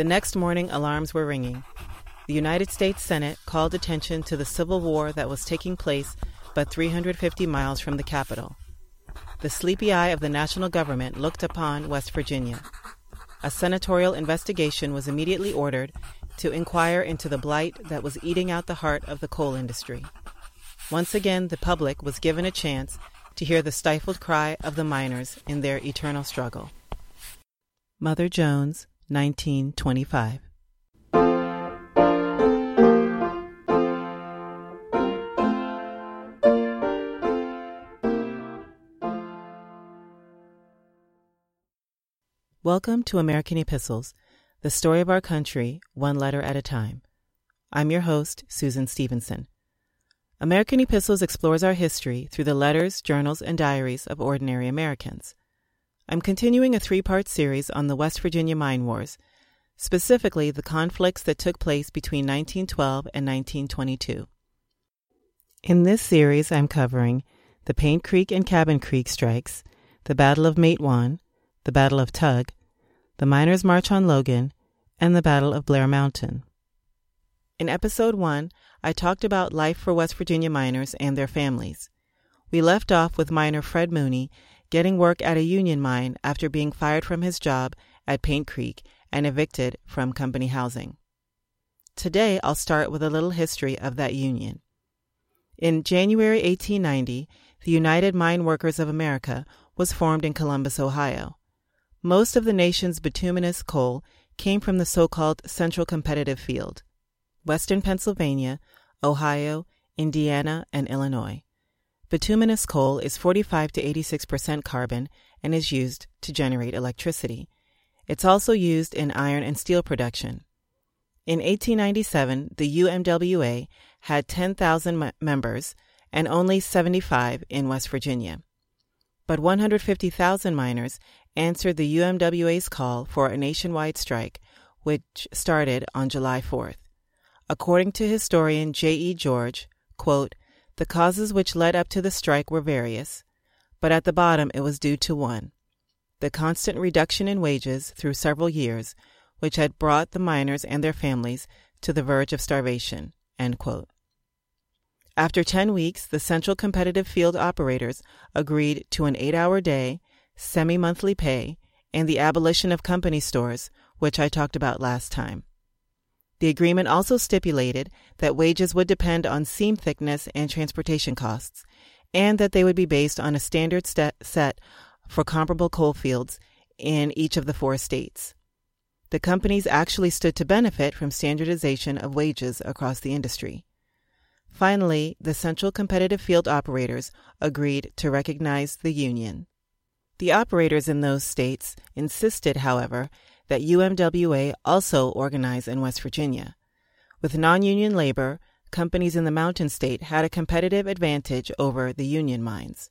The next morning, alarms were ringing. The United States Senate called attention to the civil war that was taking place but 350 miles from the capital. The sleepy eye of the national government looked upon West Virginia. A senatorial investigation was immediately ordered to inquire into the blight that was eating out the heart of the coal industry. Once again, the public was given a chance to hear the stifled cry of the miners in their eternal struggle. Mother Jones, 1925. Welcome to American Epistles, the story of our country, one letter at a time. I'm your host, Susan Stevenson. American Epistles explores our history through the letters, journals, and diaries of ordinary Americans. I'm continuing a three part series on the West Virginia Mine Wars, specifically the conflicts that took place between 1912 and 1922. In this series, I'm covering the Paint Creek and Cabin Creek strikes, the Battle of Matewan, the Battle of Tug, the Miners' March on Logan, and the Battle of Blair Mountain. In Episode 1, I talked about life for West Virginia miners and their families. We left off with miner Fred Mooney getting work at a union mine after being fired from his job at Paint Creek and evicted from company housing. Today, I'll start with a little history of that union. In January 1890, the United Mine Workers of America was formed in Columbus, Ohio. Most of the nation's bituminous coal came from the so called Central Competitive Field Western Pennsylvania, Ohio, Indiana, and Illinois. Bituminous coal is 45 to 86% carbon and is used to generate electricity. It's also used in iron and steel production. In 1897, the UMWA had 10,000 m- members and only 75 in West Virginia. But 150,000 miners answered the UMWA's call for a nationwide strike, which started on July 4th. According to historian J.E. George, quote, the causes which led up to the strike were various, but at the bottom it was due to one the constant reduction in wages through several years, which had brought the miners and their families to the verge of starvation. After 10 weeks, the Central Competitive Field operators agreed to an eight hour day semi monthly pay, and the abolition of company stores, which I talked about last time. The agreement also stipulated that wages would depend on seam thickness and transportation costs, and that they would be based on a standard set for comparable coal fields in each of the four states. The companies actually stood to benefit from standardization of wages across the industry. Finally, the Central Competitive Field operators agreed to recognize the union. The operators in those states insisted, however, that UMWA also organize in West Virginia. With non union labor, companies in the Mountain State had a competitive advantage over the union mines.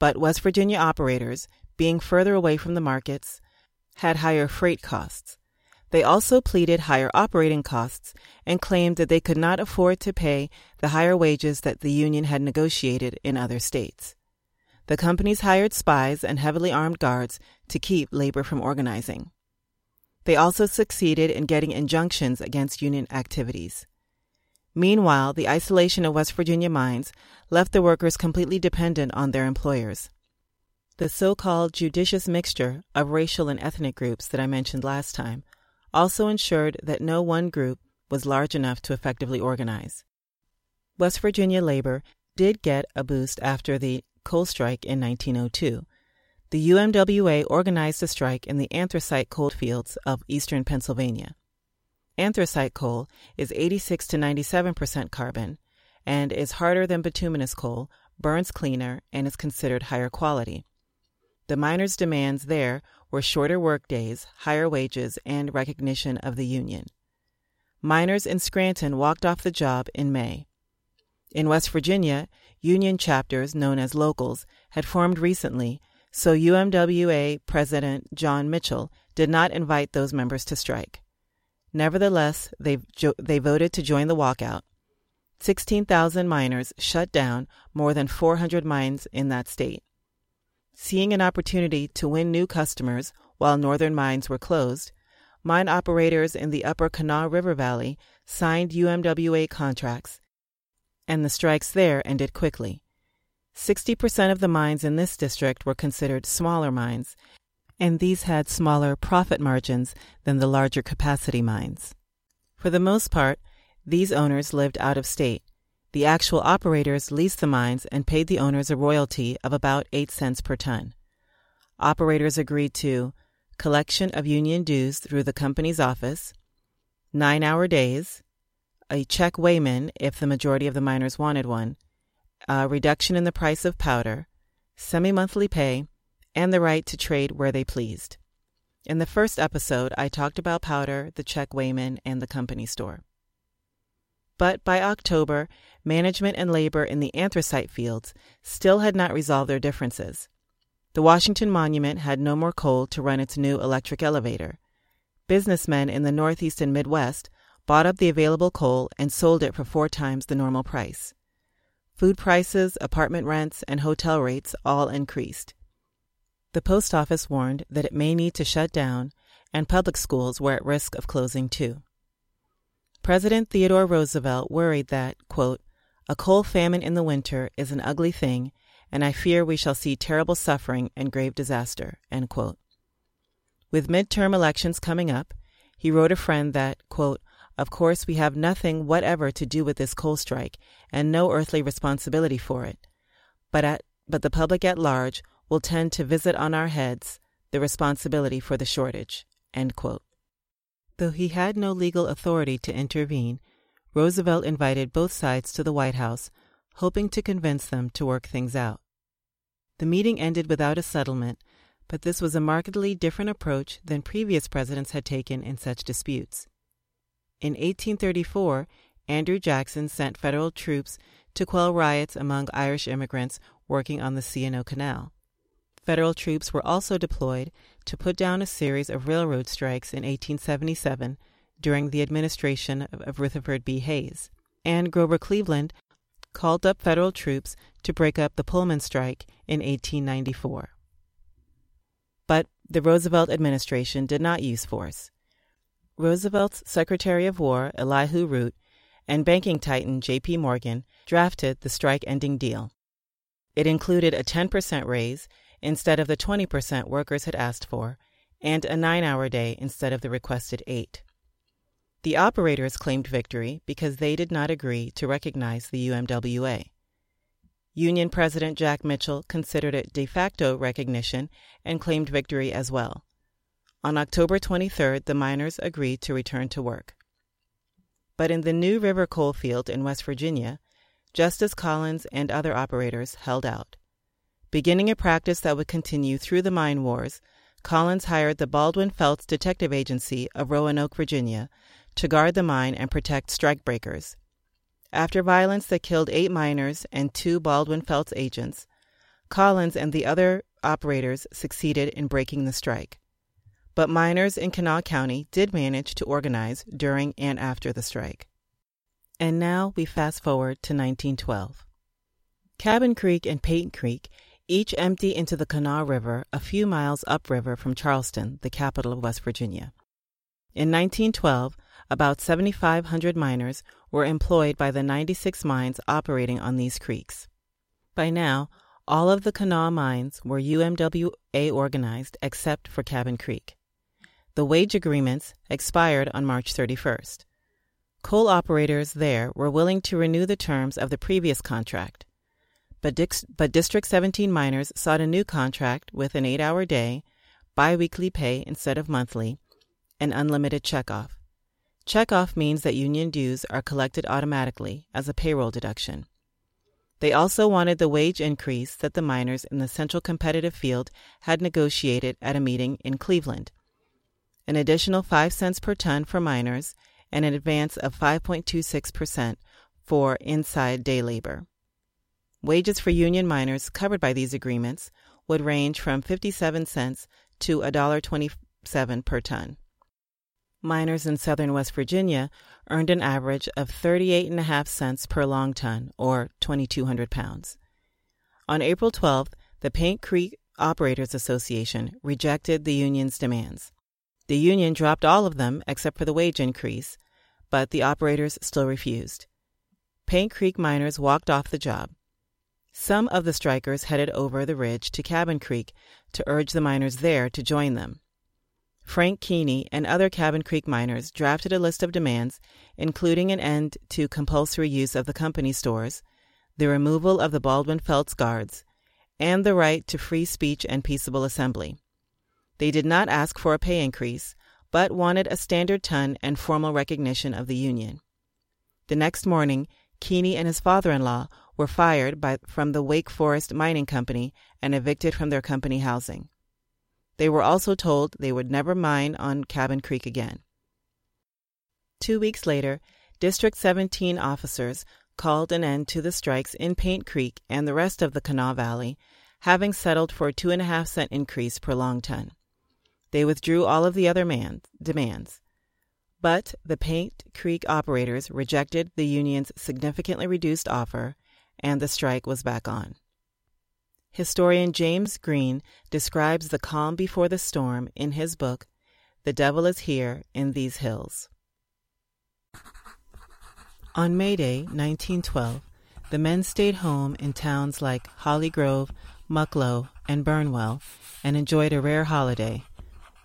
But West Virginia operators, being further away from the markets, had higher freight costs. They also pleaded higher operating costs and claimed that they could not afford to pay the higher wages that the union had negotiated in other states. The companies hired spies and heavily armed guards to keep labor from organizing. They also succeeded in getting injunctions against union activities. Meanwhile, the isolation of West Virginia mines left the workers completely dependent on their employers. The so called judicious mixture of racial and ethnic groups that I mentioned last time also ensured that no one group was large enough to effectively organize. West Virginia labor did get a boost after the coal strike in 1902. The UMWA organized a strike in the anthracite coal fields of eastern Pennsylvania. Anthracite coal is 86 to 97 percent carbon and is harder than bituminous coal, burns cleaner, and is considered higher quality. The miners' demands there were shorter work days, higher wages, and recognition of the union. Miners in Scranton walked off the job in May. In West Virginia, union chapters, known as locals, had formed recently, so UMWA President John Mitchell did not invite those members to strike. Nevertheless, they, jo- they voted to join the walkout. 16,000 miners shut down more than 400 mines in that state. Seeing an opportunity to win new customers while northern mines were closed, mine operators in the upper Kanawha River Valley signed UMWA contracts, and the strikes there ended quickly. 60% of the mines in this district were considered smaller mines, and these had smaller profit margins than the larger capacity mines. For the most part, these owners lived out of state. The actual operators leased the mines and paid the owners a royalty of about 8 cents per ton. Operators agreed to collection of union dues through the company's office, nine hour days, a check weighman if the majority of the miners wanted one, a reduction in the price of powder, semi monthly pay, and the right to trade where they pleased. In the first episode, I talked about powder, the check weighman, and the company store. But by October, management and labor in the anthracite fields still had not resolved their differences. The Washington Monument had no more coal to run its new electric elevator. Businessmen in the Northeast and Midwest bought up the available coal and sold it for four times the normal price. Food prices, apartment rents, and hotel rates all increased. The post office warned that it may need to shut down, and public schools were at risk of closing too. President Theodore Roosevelt worried that, quote, a coal famine in the winter is an ugly thing and I fear we shall see terrible suffering and grave disaster. With midterm elections coming up, he wrote a friend that, quote, Of course, we have nothing whatever to do with this coal strike and no earthly responsibility for it, but, at, but the public at large will tend to visit on our heads the responsibility for the shortage. Though he had no legal authority to intervene, Roosevelt invited both sides to the White House hoping to convince them to work things out. The meeting ended without a settlement, but this was a markedly different approach than previous presidents had taken in such disputes. In 1834, Andrew Jackson sent federal troops to quell riots among Irish immigrants working on the C&O Canal. Federal troops were also deployed to put down a series of railroad strikes in 1877 during the administration of Rutherford B. Hayes. And Grover Cleveland called up federal troops to break up the Pullman strike in 1894. But the Roosevelt administration did not use force. Roosevelt's Secretary of War, Elihu Root, and banking titan J.P. Morgan drafted the strike ending deal. It included a 10% raise instead of the 20% workers had asked for, and a nine hour day instead of the requested eight. The operators claimed victory because they did not agree to recognize the UMWA. Union President Jack Mitchell considered it de facto recognition and claimed victory as well. On October 23rd, the miners agreed to return to work. But in the New River coal field in West Virginia, Justus Collins and other operators held out. Beginning a practice that would continue through the mine wars, Collins hired the Baldwin Felts Detective Agency of Roanoke, Virginia, to guard the mine and protect strikebreakers. After violence that killed eight miners and two Baldwin Felts agents, Collins and the other operators succeeded in breaking the strike. But miners in Kanawha County did manage to organize during and after the strike. And now we fast forward to 1912. Cabin Creek and Paint Creek each empty into the Kanawha River a few miles upriver from Charleston, the capital of West Virginia. In 1912, about 7,500 miners were employed by the 96 mines operating on these creeks. By now, all of the Kanawha mines were UMWA organized except for Cabin Creek. The wage agreements expired on March 31st. Coal operators there were willing to renew the terms of the previous contract. But, Dix- but District 17 miners sought a new contract with an eight hour day, biweekly pay instead of monthly, and unlimited checkoff. Checkoff means that union dues are collected automatically as a payroll deduction. They also wanted the wage increase that the miners in the Central Competitive Field had negotiated at a meeting in Cleveland. An additional 5 cents per ton for miners and an advance of 5.26% for inside day labor. Wages for union miners covered by these agreements would range from 57 cents to $1.27 per ton miners in southern West Virginia earned an average of 38.5 cents per long ton, or 2,200 pounds. On April 12th, the Paint Creek Operators Association rejected the union's demands. The union dropped all of them except for the wage increase, but the operators still refused. Paint Creek miners walked off the job. Some of the strikers headed over the ridge to Cabin Creek to urge the miners there to join them. Frank Keeney and other Cabin Creek miners drafted a list of demands, including an end to compulsory use of the company stores, the removal of the Baldwin Felts guards, and the right to free speech and peaceable assembly. They did not ask for a pay increase, but wanted a standard ton and formal recognition of the union. The next morning, Keeney and his father in law were fired by, from the Wake Forest Mining Company and evicted from their company housing. They were also told they would never mine on Cabin Creek again. Two weeks later, District 17 officers called an end to the strikes in Paint Creek and the rest of the Kanawha Valley, having settled for a two and a half cent increase per long ton. They withdrew all of the other man- demands. But the Paint Creek operators rejected the union's significantly reduced offer, and the strike was back on. Historian James Green describes the calm before the storm in his book, The Devil is Here in These Hills. On May Day, 1912, the men stayed home in towns like Holly Grove, Mucklow, and Burnwell and enjoyed a rare holiday,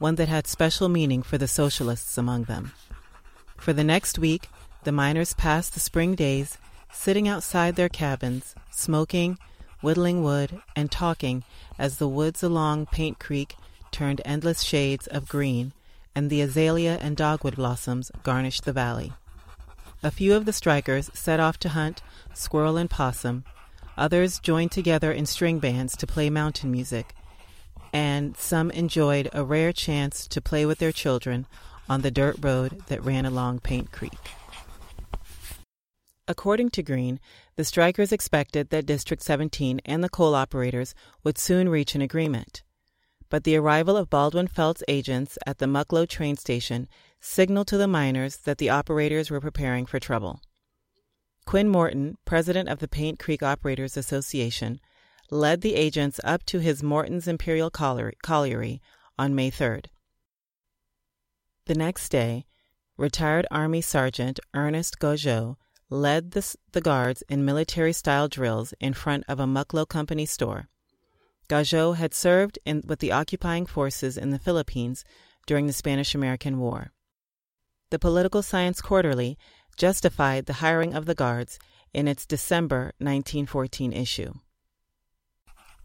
one that had special meaning for the socialists among them. For the next week, the miners passed the spring days sitting outside their cabins, smoking, whittling wood, and talking as the woods along Paint Creek turned endless shades of green and the azalea and dogwood blossoms garnished the valley. A few of the strikers set off to hunt squirrel and possum, others joined together in string bands to play mountain music, and some enjoyed a rare chance to play with their children on the dirt road that ran along Paint Creek. According to Green, the strikers expected that District 17 and the coal operators would soon reach an agreement. But the arrival of Baldwin Felts agents at the Mucklow train station signaled to the miners that the operators were preparing for trouble. Quinn Morton, president of the Paint Creek Operators Association, led the agents up to his Morton's Imperial Colliery on May 3rd. The next day, retired Army Sergeant Ernest Gaujot led the, the guards in military style drills in front of a Mucklow Company store. Gaujot had served in, with the occupying forces in the Philippines during the Spanish American War. The Political Science Quarterly justified the hiring of the guards in its December 1914 issue.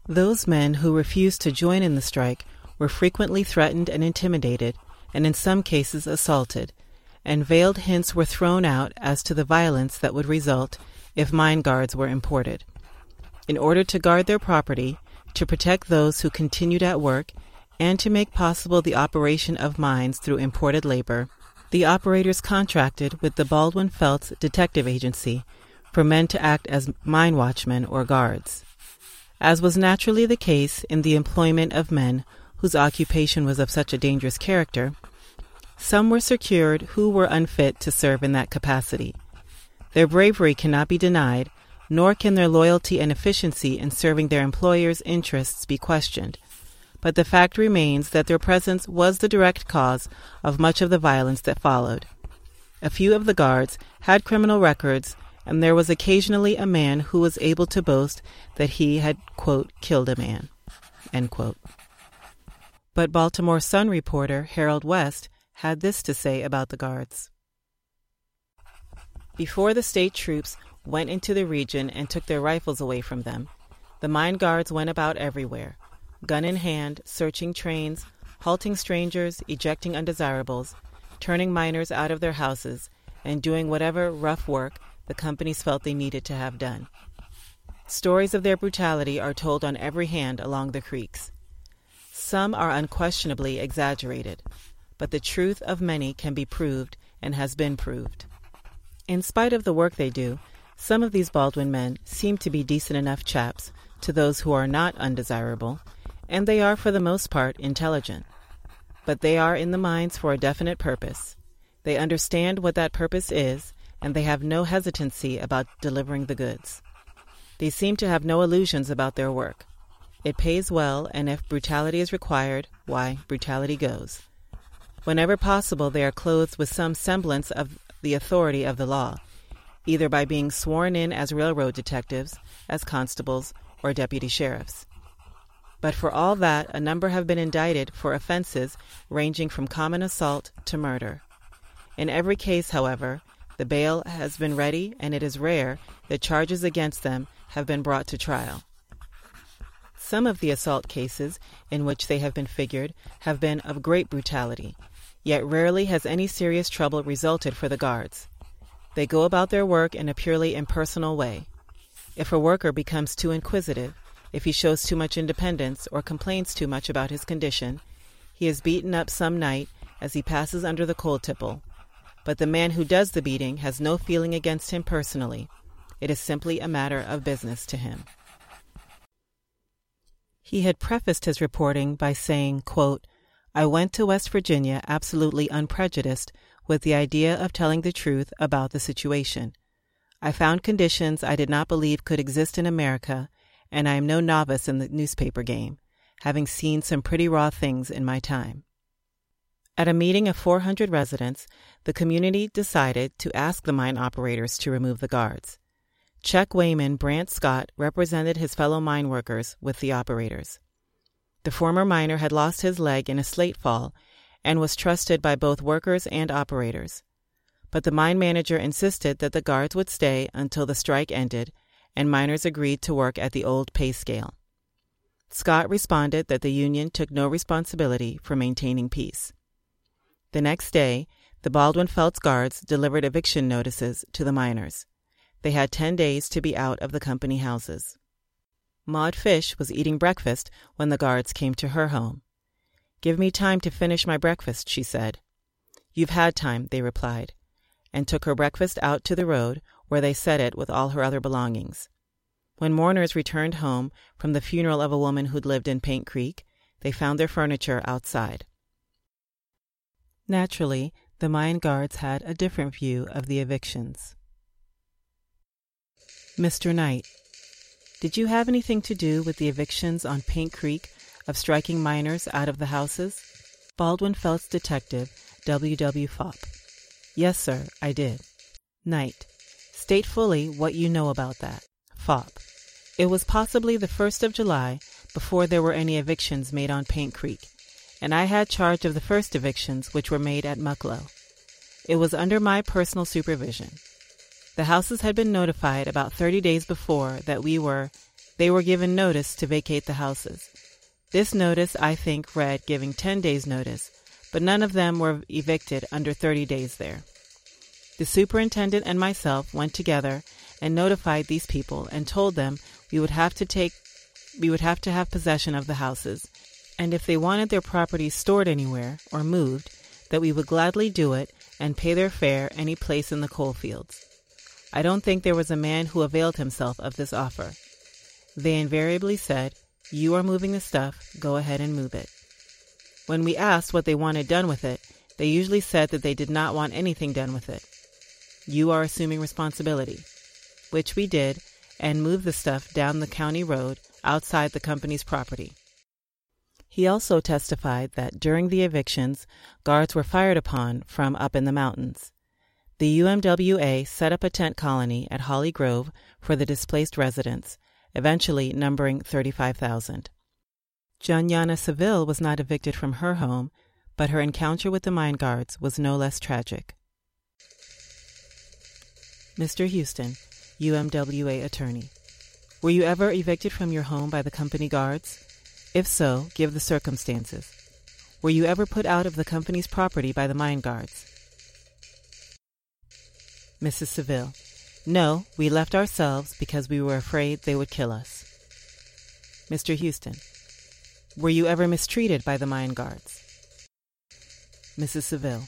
Those men who refused to join in the strike were frequently threatened and intimidated and in some cases assaulted, and veiled hints were thrown out as to the violence that would result if mine guards were imported. In order to guard their property, to protect those who continued at work, and to make possible the operation of mines through imported labor, the operators contracted with the Baldwin Felts Detective Agency for men to act as mine watchmen or guards. As was naturally the case in the employment of men whose occupation was of such a dangerous character, some were secured who were unfit to serve in that capacity. Their bravery cannot be denied, nor can their loyalty and efficiency in serving their employers' interests be questioned. But the fact remains that their presence was the direct cause of much of the violence that followed. A few of the guards had criminal records, and there was occasionally a man who was able to boast that he had, quote, killed a man, end quote. But Baltimore Sun reporter Harold West had this to say about the guards. Before the state troops went into the region and took their rifles away from them, the mine guards went about everywhere, gun in hand, searching trains, halting strangers, ejecting undesirables, turning miners out of their houses, and doing whatever rough work the companies felt they needed to have done. Stories of their brutality are told on every hand along the creeks. Some are unquestionably exaggerated, but the truth of many can be proved and has been proved. In spite of the work they do, some of these Baldwin men seem to be decent enough chaps to those who are not undesirable, and they are for the most part intelligent. But they are in the mines for a definite purpose. They understand what that purpose is, and they have no hesitancy about delivering the goods. They seem to have no illusions about their work. It pays well, and if brutality is required, why, brutality goes. Whenever possible, they are clothed with some semblance of the authority of the law, either by being sworn in as railroad detectives, as constables, or deputy sheriffs. But for all that, a number have been indicted for offenses ranging from common assault to murder. In every case, however, the bail has been ready, and it is rare that charges against them have been brought to trial. Some of the assault cases in which they have been figured have been of great brutality, yet rarely has any serious trouble resulted for the guards. They go about their work in a purely impersonal way. If a worker becomes too inquisitive, if he shows too much independence or complains too much about his condition, he is beaten up some night as he passes under the coal tipple. But the man who does the beating has no feeling against him personally. It is simply a matter of business to him. He had prefaced his reporting by saying, quote, I went to West Virginia absolutely unprejudiced with the idea of telling the truth about the situation. I found conditions I did not believe could exist in America, and I am no novice in the newspaper game, having seen some pretty raw things in my time. At a meeting of 400 residents, the community decided to ask the mine operators to remove the guards. Check weighman Brant Scott represented his fellow mine workers with the operators. The former miner had lost his leg in a slate fall and was trusted by both workers and operators. But the mine manager insisted that the guards would stay until the strike ended, and miners agreed to work at the old pay scale. Scott responded that the union took no responsibility for maintaining peace. The next day, the Baldwin Felts guards delivered eviction notices to the miners. They had 10 days to be out of the company houses. Maud Fish was eating breakfast when the guards came to her home. Give me time to finish my breakfast, she said. You've had time, they replied, and took her breakfast out to the road, where they set it with all her other belongings. When mourners returned home from the funeral of a woman who'd lived in Paint Creek, they found their furniture outside. Naturally, the mine guards had a different view of the evictions. Mr. Knight, did you have anything to do with the evictions on Paint Creek of striking miners out of the houses? Baldwin Felts Detective W. W. Fopp. Yes, sir, I did. Knight. State fully what you know about that. Fopp. It was possibly the 1st of July before there were any evictions made on Paint Creek, and I had charge of the first evictions which were made at Mucklow. It was under my personal supervision. The houses had been notified about 30 days before that we were, they were given notice to vacate the houses. This notice, I think, read giving 10 days' notice, but none of them were evicted under 30 days there. The superintendent and myself went together and notified these people and told them we would have to take we would have to have possession of the houses and if they wanted their property stored anywhere or moved that we would gladly do it and pay their fare any place in the coal fields. I don't think there was a man who availed himself of this offer. They invariably said, You are moving the stuff, go ahead and move it. When we asked what they wanted done with it, they usually said that they did not want anything done with it. You are assuming responsibility, which we did, and moved the stuff down the county road outside the company's property. He also testified that during the evictions, guards were fired upon from up in the mountains. The UMWA set up a tent colony at Holly Grove for the displaced residents, eventually numbering 35,000. Janyana Seville was not evicted from her home, but her encounter with the mine guards was no less tragic. Mr. Houston, UMWA attorney. Were you ever evicted from your home by the company guards? If so, give the circumstances. Were you ever put out of the company's property by the mine guards? Mrs. Seville. No, we left ourselves because we were afraid they would kill us. Mr. Houston. Were you ever mistreated by the mine guards? Mrs. Seville.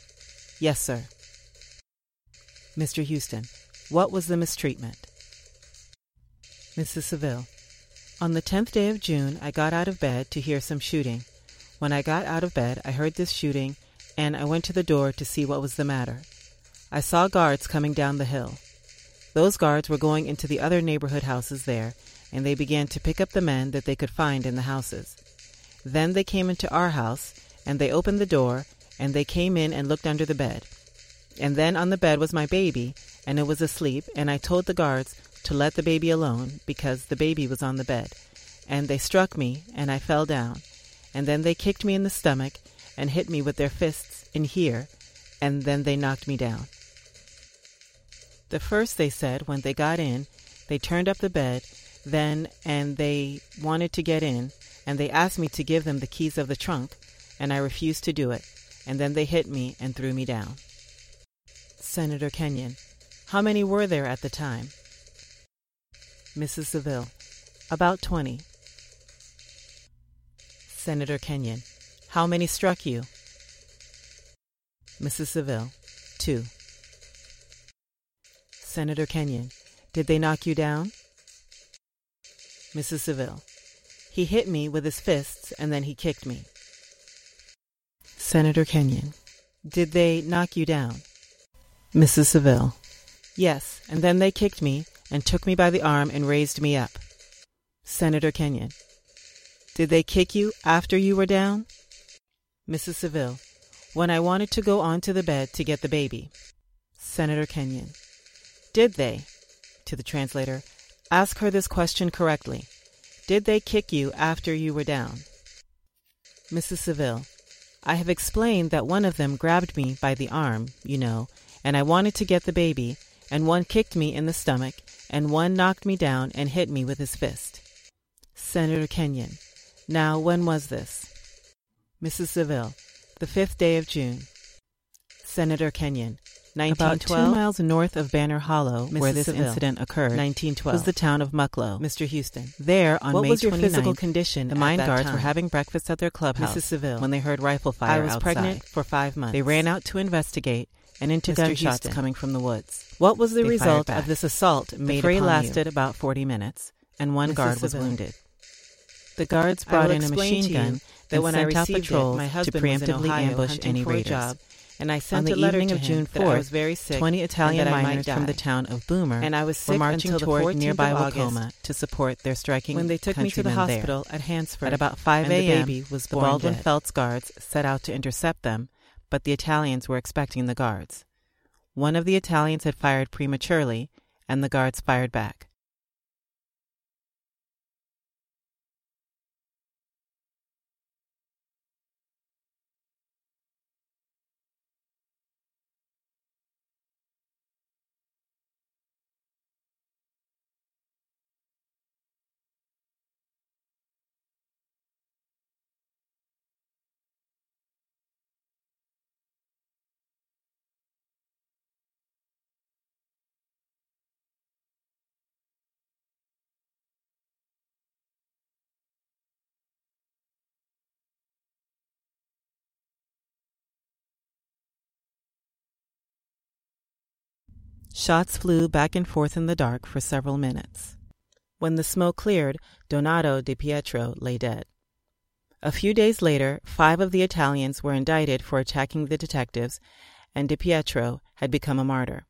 Yes, sir. Mr. Houston. What was the mistreatment? Mrs. Seville. On the tenth day of June, I got out of bed to hear some shooting. When I got out of bed, I heard this shooting, and I went to the door to see what was the matter. I saw guards coming down the hill. Those guards were going into the other neighborhood houses there, and they began to pick up the men that they could find in the houses. Then they came into our house, and they opened the door, and they came in and looked under the bed. And then on the bed was my baby, and it was asleep, and I told the guards to let the baby alone because the baby was on the bed. And they struck me, and I fell down. And then they kicked me in the stomach and hit me with their fists in here, and then they knocked me down. The first, they said, when they got in, they turned up the bed, then, and they wanted to get in, and they asked me to give them the keys of the trunk, and I refused to do it, and then they hit me and threw me down. Senator Kenyon, how many were there at the time? Mrs. Seville, about 20. Senator Kenyon, how many struck you? Mrs. Seville, two. Senator Kenyon, did they knock you down? Mrs. Seville, he hit me with his fists and then he kicked me. Senator Kenyon, did they knock you down? Mrs. Seville, yes, and then they kicked me and took me by the arm and raised me up. Senator Kenyon, did they kick you after you were down? Mrs. Seville, when I wanted to go onto the bed to get the baby. Senator Kenyon, did they? To the translator, ask her this question correctly. Did they kick you after you were down? Mrs. Seville, I have explained that one of them grabbed me by the arm, you know, and I wanted to get the baby, and one kicked me in the stomach, and one knocked me down and hit me with his fist. Senator Kenyon, now when was this? Mrs. Seville, the fifth day of June. Senator Kenyon, about two miles north of Banner Hollow, Mrs. where this Seville. incident occurred, 1912, was the town of Mucklow. Mr. Houston, there on what May was your physical condition? The mine guards time? were having breakfast at their clubhouse, Mrs. Seville, when they heard rifle fire. I was outside. pregnant for five months. They ran out to investigate and into Mr. gunshots Houston. coming from the woods. What was the they result of this assault? Made the fray lasted you. about forty minutes, and one Mrs. guard was wounded. The guards brought in a machine gun that when I received patrols it, my husband to preemptively ambush any raiders and I sent On the a letter evening of June 4th, I was very sick 20 Italian miners from the town of Boomer and I was sick were marching toward nearby Wacoma to support their striking When they took me to the hospital there. at Hansford at about 5 a.m., the, was the Baldwin. Felts guards set out to intercept them, but the Italians were expecting the guards. One of the Italians had fired prematurely, and the guards fired back. Shots flew back and forth in the dark for several minutes. When the smoke cleared, Donato Di Pietro lay dead. A few days later, five of the Italians were indicted for attacking the detectives, and Di Pietro had become a martyr.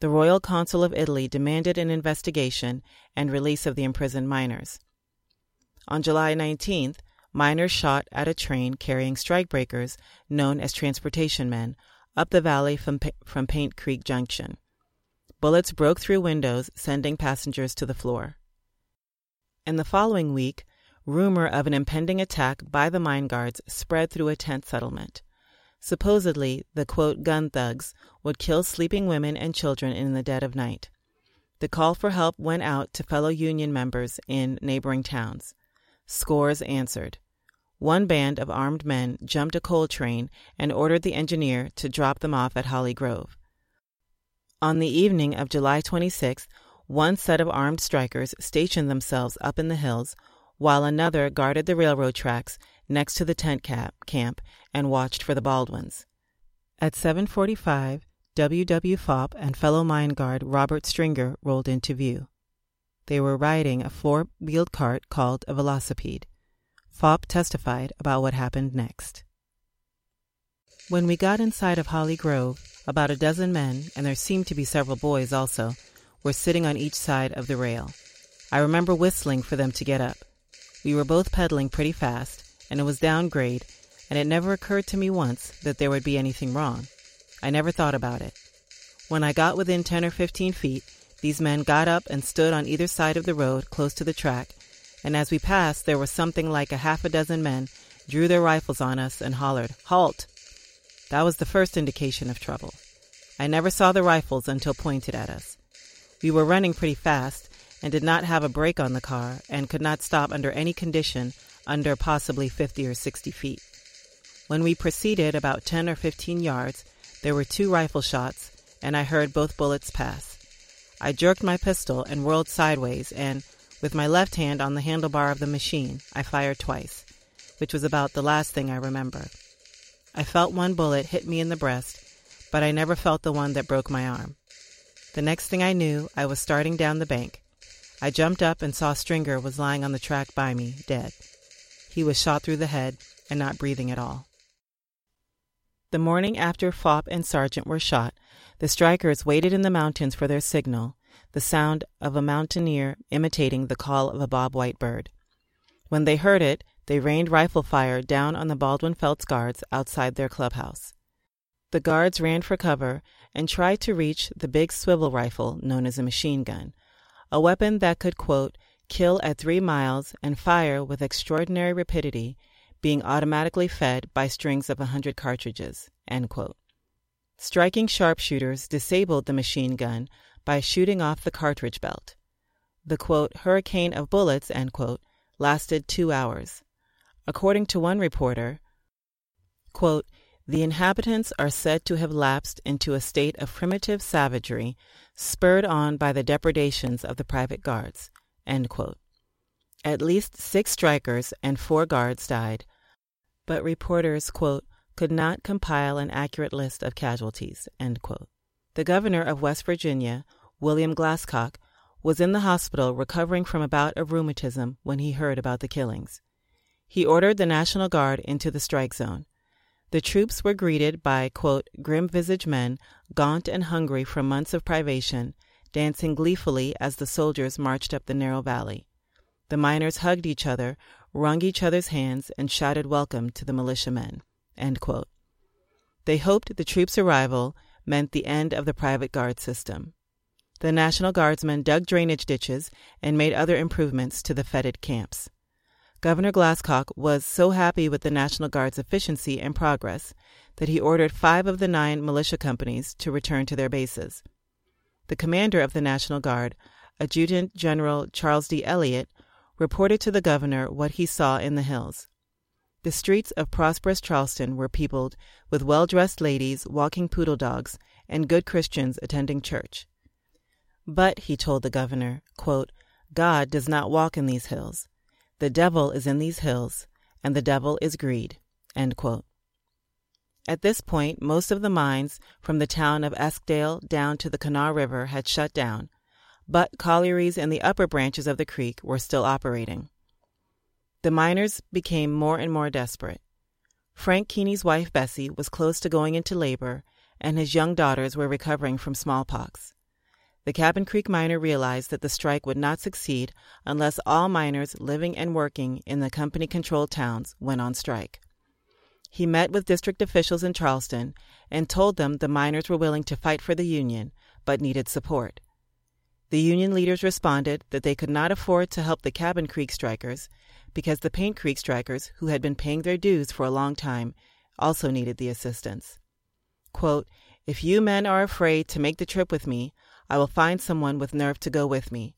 The Royal Council of Italy demanded an investigation and release of the imprisoned miners. On July 19th, miners shot at a train carrying strikebreakers, known as transportation men, up the valley from, from Paint Creek Junction. Bullets broke through windows, sending passengers to the floor. In the following week, rumor of an impending attack by the mine guards spread through a tent settlement. Supposedly, the quote, gun thugs would kill sleeping women and children in the dead of night. The call for help went out to fellow Union members in neighboring towns. Scores answered. One band of armed men jumped a coal train and ordered the engineer to drop them off at Holly Grove. On the evening of July 26th, one set of armed strikers stationed themselves up in the hills, while another guarded the railroad tracks next to the tent cap, camp and watched for the Baldwins. At 7:45, W.W. Fopp and fellow mine guard Robert Stringer rolled into view. They were riding a four-wheeled cart called a velocipede. Fopp testified about what happened next. When we got inside of Holly Grove, about a dozen men, and there seemed to be several boys also, were sitting on each side of the rail. I remember whistling for them to get up. We were both pedaling pretty fast, and it was down grade, and it never occurred to me once that there would be anything wrong. I never thought about it. When I got within 10 or 15 feet, these men got up and stood on either side of the road close to the track, and as we passed, there was something like a half a dozen men drew their rifles on us and hollered, Halt! That was the first indication of trouble. I never saw the rifles until pointed at us. We were running pretty fast and did not have a brake on the car and could not stop under any condition under possibly 50 or 60 feet. When we proceeded about 10 or 15 yards, there were two rifle shots, and I heard both bullets pass. I jerked my pistol and whirled sideways, and, with my left hand on the handlebar of the machine, I fired twice, which was about the last thing I remember. I felt one bullet hit me in the breast, but I never felt the one that broke my arm. The next thing I knew, I was starting down the bank. I jumped up and saw Stringer was lying on the track by me, dead. He was shot through the head and not breathing at all. The morning after Fopp and Sargent were shot, the strikers waited in the mountains for their signal, the sound of a mountaineer imitating the call of a bob white bird. When they heard it, they rained rifle fire down on the Baldwin Felts guards outside their clubhouse. The guards ran for cover and tried to reach the big swivel rifle known as a machine gun, a weapon that could, quote, kill at three miles and fire with extraordinary rapidity, being automatically fed by strings of a hundred cartridges. Striking sharpshooters disabled the machine gun by shooting off the cartridge belt. The quote, hurricane of bullets, quote, lasted two hours. According to one reporter, quote, the inhabitants are said to have lapsed into a state of primitive savagery, spurred on by the depredations of the private guards. At least six strikers and four guards died, but reporters, quote, could not compile an accurate list of casualties. The governor of West Virginia, William Glasscock, was in the hospital recovering from a bout of rheumatism when he heard about the killings. He ordered the National Guard into the strike zone. The troops were greeted by, quote, grim visaged men, gaunt and hungry from months of privation, dancing gleefully as the soldiers marched up the narrow valley. The miners hugged each other, wrung each other's hands, and shouted welcome to the militiamen. They hoped the troops' arrival meant the end of the private guard system. The National Guardsmen dug drainage ditches and made other improvements to the fetid camps. Governor Glasscock was so happy with the National Guard's efficiency and progress that he ordered five of the nine militia companies to return to their bases. The commander of the National Guard, Adjutant General Charles D. Elliott, reported to the governor what he saw in the hills. The streets of prosperous Charleston were peopled with well dressed ladies walking poodle dogs and good Christians attending church. But, he told the governor, quote, God does not walk in these hills. The devil is in these hills, and the devil is greed. At this point, most of the mines from the town of Eskdale down to the Kanawha River had shut down, but collieries in the upper branches of the creek were still operating. The miners became more and more desperate. Frank Keeney's wife, Bessie, was close to going into labor, and his young daughters were recovering from smallpox. The Cabin Creek miner realized that the strike would not succeed unless all miners living and working in the company controlled towns went on strike. He met with district officials in Charleston and told them the miners were willing to fight for the Union, but needed support. The Union leaders responded that they could not afford to help the Cabin Creek strikers because the Paint Creek strikers, who had been paying their dues for a long time, also needed the assistance. Quote, if you men are afraid to make the trip with me, I will find someone with nerve to go with me,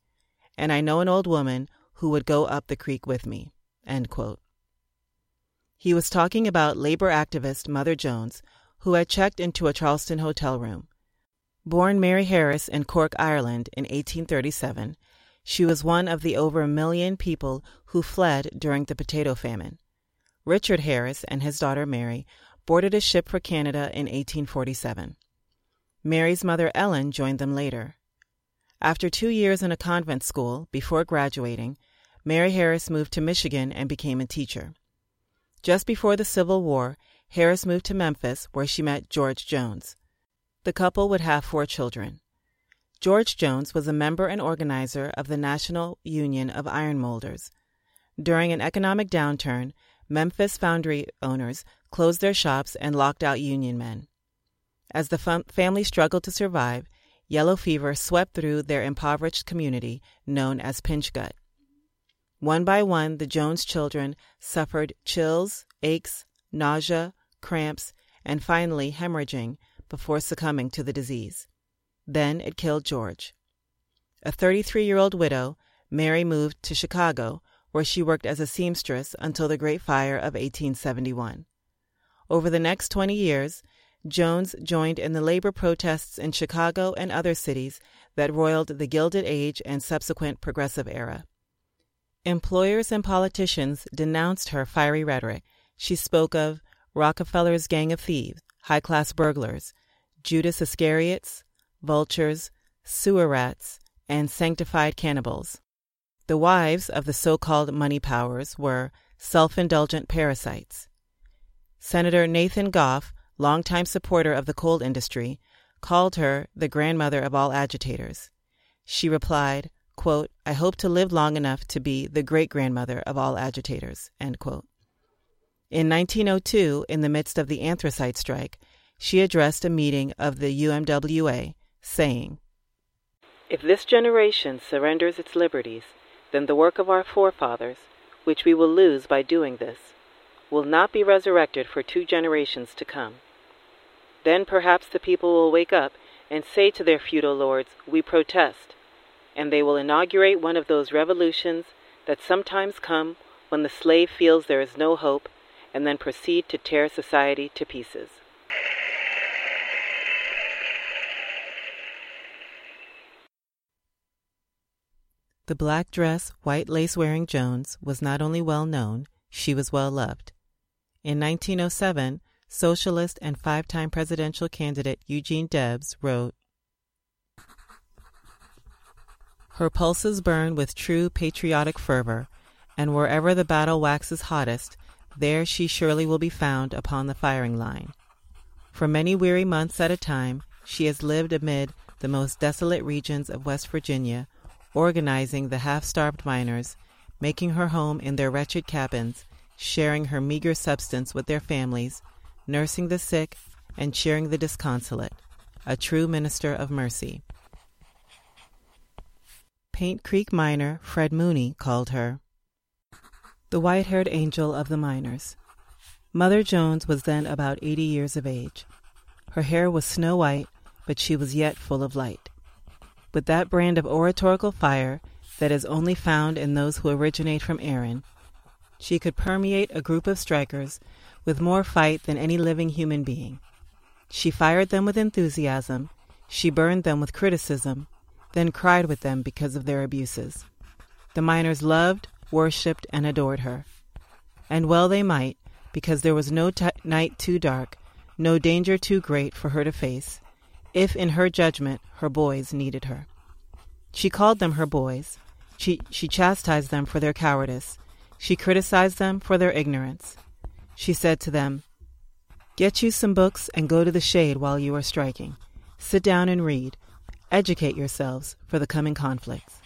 and I know an old woman who would go up the creek with me. He was talking about labor activist Mother Jones, who had checked into a Charleston hotel room. Born Mary Harris in Cork, Ireland in 1837, she was one of the over a million people who fled during the potato famine. Richard Harris and his daughter Mary boarded a ship for Canada in 1847. Mary's mother Ellen joined them later. After two years in a convent school before graduating, Mary Harris moved to Michigan and became a teacher. Just before the Civil War, Harris moved to Memphis where she met George Jones. The couple would have four children. George Jones was a member and organizer of the National Union of Iron Molders. During an economic downturn, Memphis foundry owners closed their shops, and locked out union men. As the fam- family struggled to survive, yellow fever swept through their impoverished community known as Pinch Gut. One by one, the Jones children suffered chills, aches, nausea, cramps, and finally hemorrhaging before succumbing to the disease. Then it killed George. A 33 year old widow, Mary moved to Chicago, where she worked as a seamstress until the Great Fire of 1871. Over the next 20 years, Jones joined in the labor protests in Chicago and other cities that roiled the Gilded Age and subsequent Progressive era. Employers and politicians denounced her fiery rhetoric. She spoke of Rockefeller's gang of thieves, high class burglars, Judas Iscariots, vultures, sewer rats, and sanctified cannibals. The wives of the so called money powers were self indulgent parasites. Senator Nathan Goff, longtime supporter of the coal industry, called her the grandmother of all agitators. She replied, quote, I hope to live long enough to be the great grandmother of all agitators. End quote. In 1902, in the midst of the anthracite strike, she addressed a meeting of the UMWA, saying, If this generation surrenders its liberties, then the work of our forefathers, which we will lose by doing this, will not be resurrected for two generations to come. Then perhaps the people will wake up and say to their feudal lords, We protest and they will inaugurate one of those revolutions that sometimes come when the slave feels there is no hope and then proceed to tear society to pieces. The black dress, white lace wearing Jones was not only well known, she was well loved. In 1907, socialist and five time presidential candidate Eugene Debs wrote Her pulses burn with true patriotic fervor, and wherever the battle waxes hottest, there she surely will be found upon the firing line. For many weary months at a time, she has lived amid the most desolate regions of West Virginia, organizing the half starved miners, making her home in their wretched cabins, sharing her meager substance with their families, nursing the sick, and cheering the disconsolate, a true minister of mercy. Paint Creek miner Fred Mooney called her the white haired angel of the miners. Mother Jones was then about 80 years of age. Her hair was snow white, but she was yet full of light. With that brand of oratorical fire that is only found in those who originate from Erin, she could permeate a group of strikers with more fight than any living human being. She fired them with enthusiasm, she burned them with criticism, then cried with them because of their abuses. The miners loved, worshipped, and adored her. And well they might, because there was no t- night too dark, no danger too great for her to face, if in her judgment her boys needed her. She called them her boys. She, she chastised them for their cowardice. She criticized them for their ignorance. She said to them, Get you some books and go to the shade while you are striking. Sit down and read. Educate yourselves for the coming conflicts.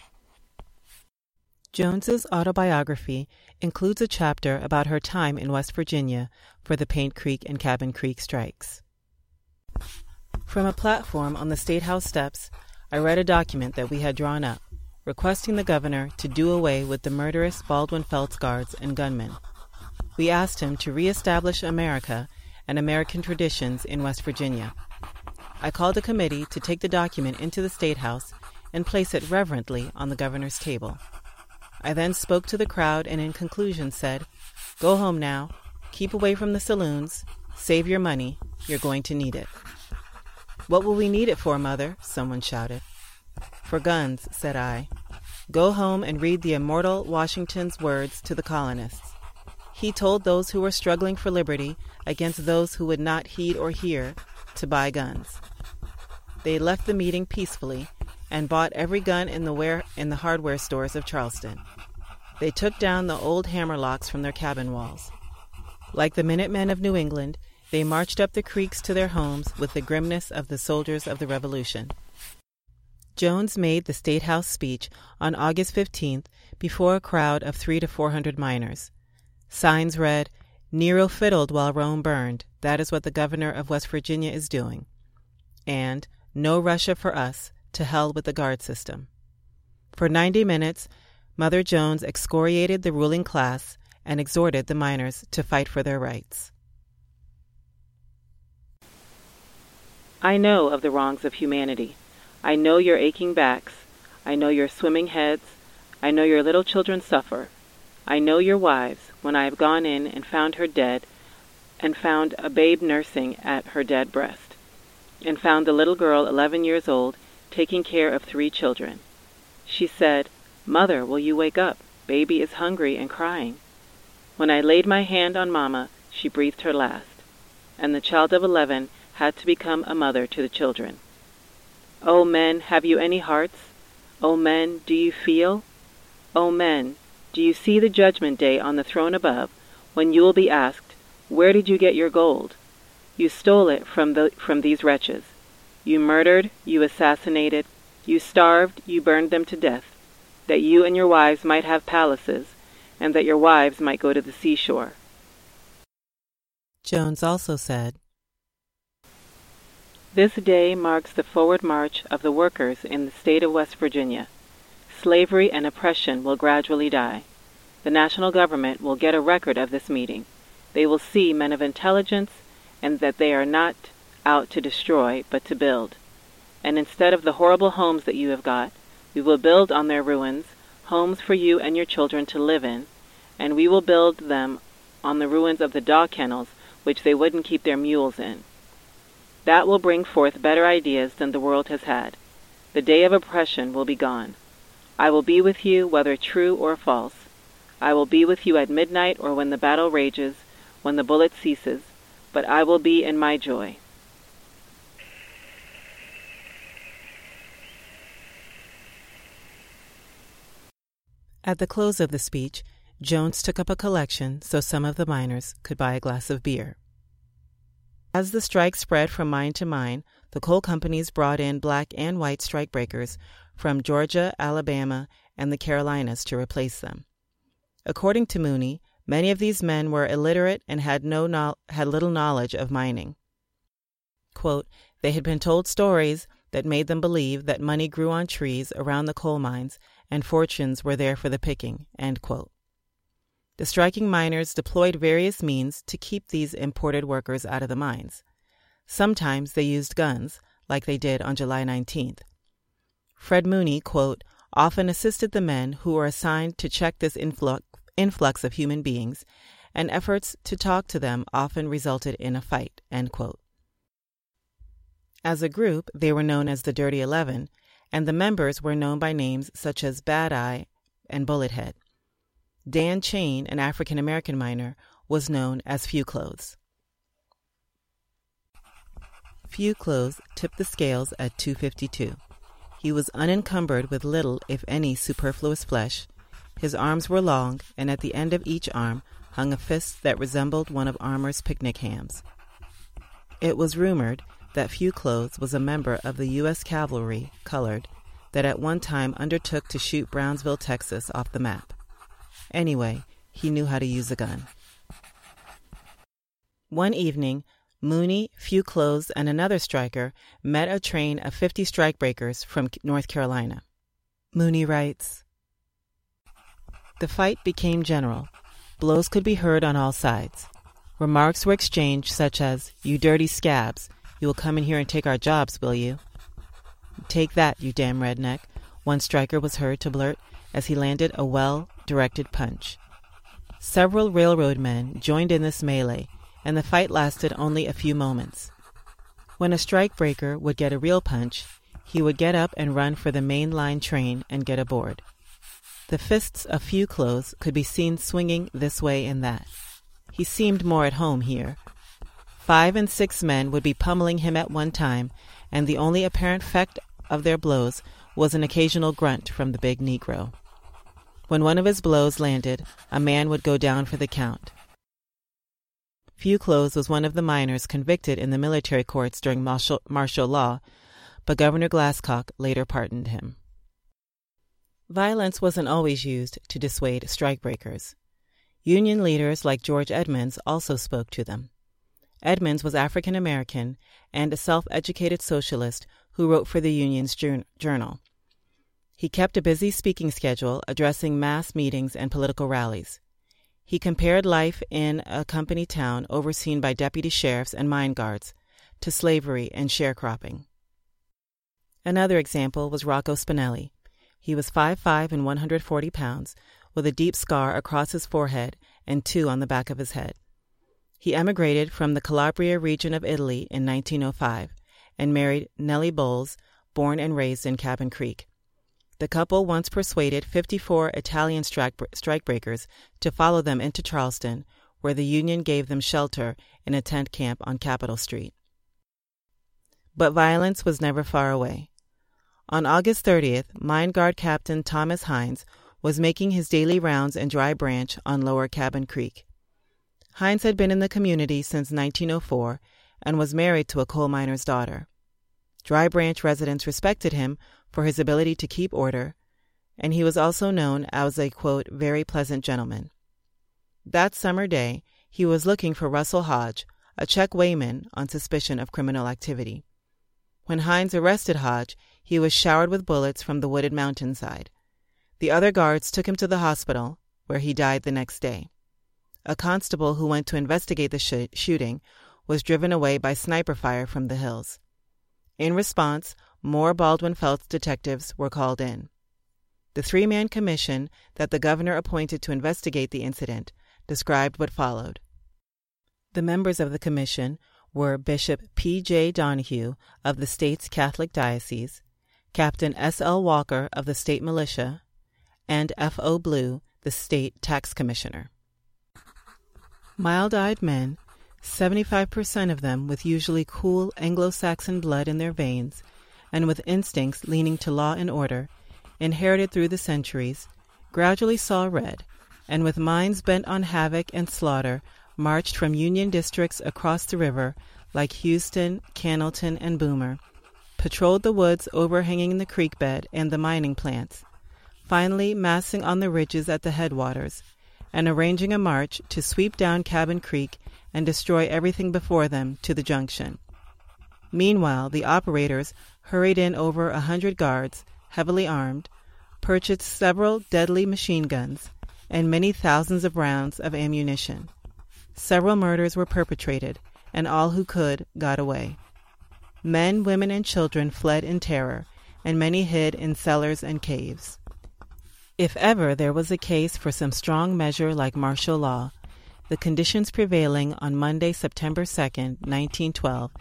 Jones's autobiography includes a chapter about her time in West Virginia for the Paint Creek and Cabin Creek strikes. From a platform on the State House steps, I read a document that we had drawn up, requesting the governor to do away with the murderous Baldwin Felts guards and gunmen. We asked him to reestablish America and American traditions in West Virginia. I called a committee to take the document into the State House and place it reverently on the governor's table. I then spoke to the crowd and in conclusion said, Go home now, keep away from the saloons, save your money, you're going to need it. What will we need it for, Mother? someone shouted. For guns, said I. Go home and read the immortal Washington's words to the colonists. He told those who were struggling for liberty against those who would not heed or hear to buy guns. They left the meeting peacefully and bought every gun in the, ware- in the hardware stores of Charleston. They took down the old hammer locks from their cabin walls. Like the Minutemen of New England, they marched up the creeks to their homes with the grimness of the soldiers of the Revolution. Jones made the State House speech on August 15th before a crowd of three to four hundred miners. Signs read, Nero fiddled while Rome burned. That is what the governor of West Virginia is doing. And no Russia for us, to hell with the guard system. For 90 minutes, Mother Jones excoriated the ruling class and exhorted the miners to fight for their rights. I know of the wrongs of humanity. I know your aching backs. I know your swimming heads. I know your little children suffer. I know your wives, when I have gone in and found her dead, and found a babe nursing at her dead breast, and found the little girl eleven years old taking care of three children. She said, Mother, will you wake up? Baby is hungry and crying. When I laid my hand on Mamma, she breathed her last, and the child of eleven had to become a mother to the children. O men, have you any hearts? O men, do you feel? O men, do you see the judgment day on the throne above, when you will be asked, Where did you get your gold? You stole it from, the, from these wretches. You murdered, you assassinated, you starved, you burned them to death, that you and your wives might have palaces, and that your wives might go to the seashore. Jones also said, This day marks the forward march of the workers in the state of West Virginia. Slavery and oppression will gradually die. The national government will get a record of this meeting. They will see men of intelligence and that they are not out to destroy, but to build. And instead of the horrible homes that you have got, we will build on their ruins homes for you and your children to live in, and we will build them on the ruins of the dog kennels which they wouldn't keep their mules in. That will bring forth better ideas than the world has had. The day of oppression will be gone. I will be with you, whether true or false. I will be with you at midnight or when the battle rages, when the bullet ceases, but I will be in my joy. At the close of the speech, Jones took up a collection so some of the miners could buy a glass of beer. As the strike spread from mine to mine, the coal companies brought in black and white strikebreakers from Georgia, Alabama, and the Carolinas to replace them. According to Mooney, many of these men were illiterate and had, no had little knowledge of mining. Quote, they had been told stories that made them believe that money grew on trees around the coal mines and fortunes were there for the picking. The striking miners deployed various means to keep these imported workers out of the mines. Sometimes they used guns, like they did on July 19th, Fred Mooney, quote, often assisted the men who were assigned to check this influx, influx of human beings, and efforts to talk to them often resulted in a fight, As a group, they were known as the Dirty Eleven, and the members were known by names such as Bad Eye and Bullethead. Dan Chain, an African American miner, was known as Few Clothes. Few Clothes tipped the scales at 252. He was unencumbered with little, if any, superfluous flesh. His arms were long, and at the end of each arm hung a fist that resembled one of Armour's picnic hams. It was rumored that Few Clothes was a member of the U.S. Cavalry, colored, that at one time undertook to shoot Brownsville, Texas, off the map. Anyway, he knew how to use a gun. One evening, Mooney, Few Clothes, and another striker met a train of 50 strikebreakers from North Carolina. Mooney writes The fight became general. Blows could be heard on all sides. Remarks were exchanged, such as, You dirty scabs, you will come in here and take our jobs, will you? Take that, you damn redneck, one striker was heard to blurt as he landed a well directed punch. Several railroad men joined in this melee and the fight lasted only a few moments. When a strikebreaker would get a real punch, he would get up and run for the main line train and get aboard. The fists of few clothes could be seen swinging this way and that. He seemed more at home here. Five and six men would be pummeling him at one time, and the only apparent effect of their blows was an occasional grunt from the big Negro. When one of his blows landed, a man would go down for the count. Few Clothes was one of the miners convicted in the military courts during martial, martial law, but Governor Glasscock later pardoned him. Violence wasn't always used to dissuade strikebreakers. Union leaders like George Edmonds also spoke to them. Edmonds was African American and a self educated socialist who wrote for the Union's journal. He kept a busy speaking schedule addressing mass meetings and political rallies. He compared life in a company town overseen by deputy sheriffs and mine guards to slavery and sharecropping. Another example was Rocco Spinelli. He was 5'5 and 140 pounds, with a deep scar across his forehead and two on the back of his head. He emigrated from the Calabria region of Italy in 1905 and married Nellie Bowles, born and raised in Cabin Creek. The couple once persuaded 54 Italian strikebreakers to follow them into Charleston, where the Union gave them shelter in a tent camp on Capitol Street. But violence was never far away. On August 30th, Mine Guard Captain Thomas Hines was making his daily rounds in Dry Branch on Lower Cabin Creek. Hines had been in the community since 1904 and was married to a coal miner's daughter. Dry Branch residents respected him for his ability to keep order, and he was also known as a, quote, very pleasant gentleman. That summer day, he was looking for Russell Hodge, a check weighman, on suspicion of criminal activity. When Hines arrested Hodge, he was showered with bullets from the wooded mountainside. The other guards took him to the hospital, where he died the next day. A constable who went to investigate the sh- shooting was driven away by sniper fire from the hills. In response, more Baldwin Felts detectives were called in. The three man commission that the governor appointed to investigate the incident described what followed. The members of the commission were Bishop P. J. Donahue of the state's Catholic Diocese, Captain S. L. Walker of the state militia, and F. O. Blue, the state tax commissioner. Mild eyed men, 75% of them with usually cool Anglo Saxon blood in their veins, and with instincts leaning to law and order, inherited through the centuries, gradually saw red, and with minds bent on havoc and slaughter, marched from Union districts across the river like Houston, Cannelton, and Boomer, patrolled the woods overhanging the creek bed and the mining plants, finally massing on the ridges at the headwaters, and arranging a march to sweep down Cabin Creek and destroy everything before them to the junction. Meanwhile, the operators hurried in over a hundred guards, heavily armed, purchased several deadly machine guns, and many thousands of rounds of ammunition. Several murders were perpetrated, and all who could got away. Men, women, and children fled in terror, and many hid in cellars and caves. If ever there was a case for some strong measure like martial law, the conditions prevailing on Monday, September 2, 1912,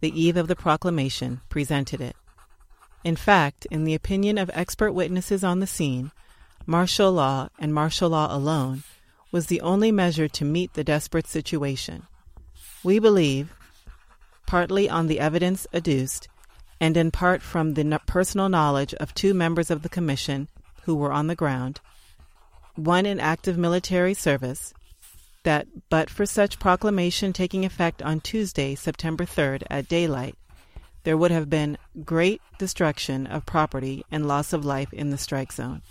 the eve of the proclamation, presented it. In fact, in the opinion of expert witnesses on the scene, martial law and martial law alone was the only measure to meet the desperate situation. We believe, partly on the evidence adduced, and in part from the personal knowledge of two members of the Commission who were on the ground, one in active military service, that but for such proclamation taking effect on Tuesday, September 3rd at daylight, there would have been great destruction of property and loss of life in the strike zone.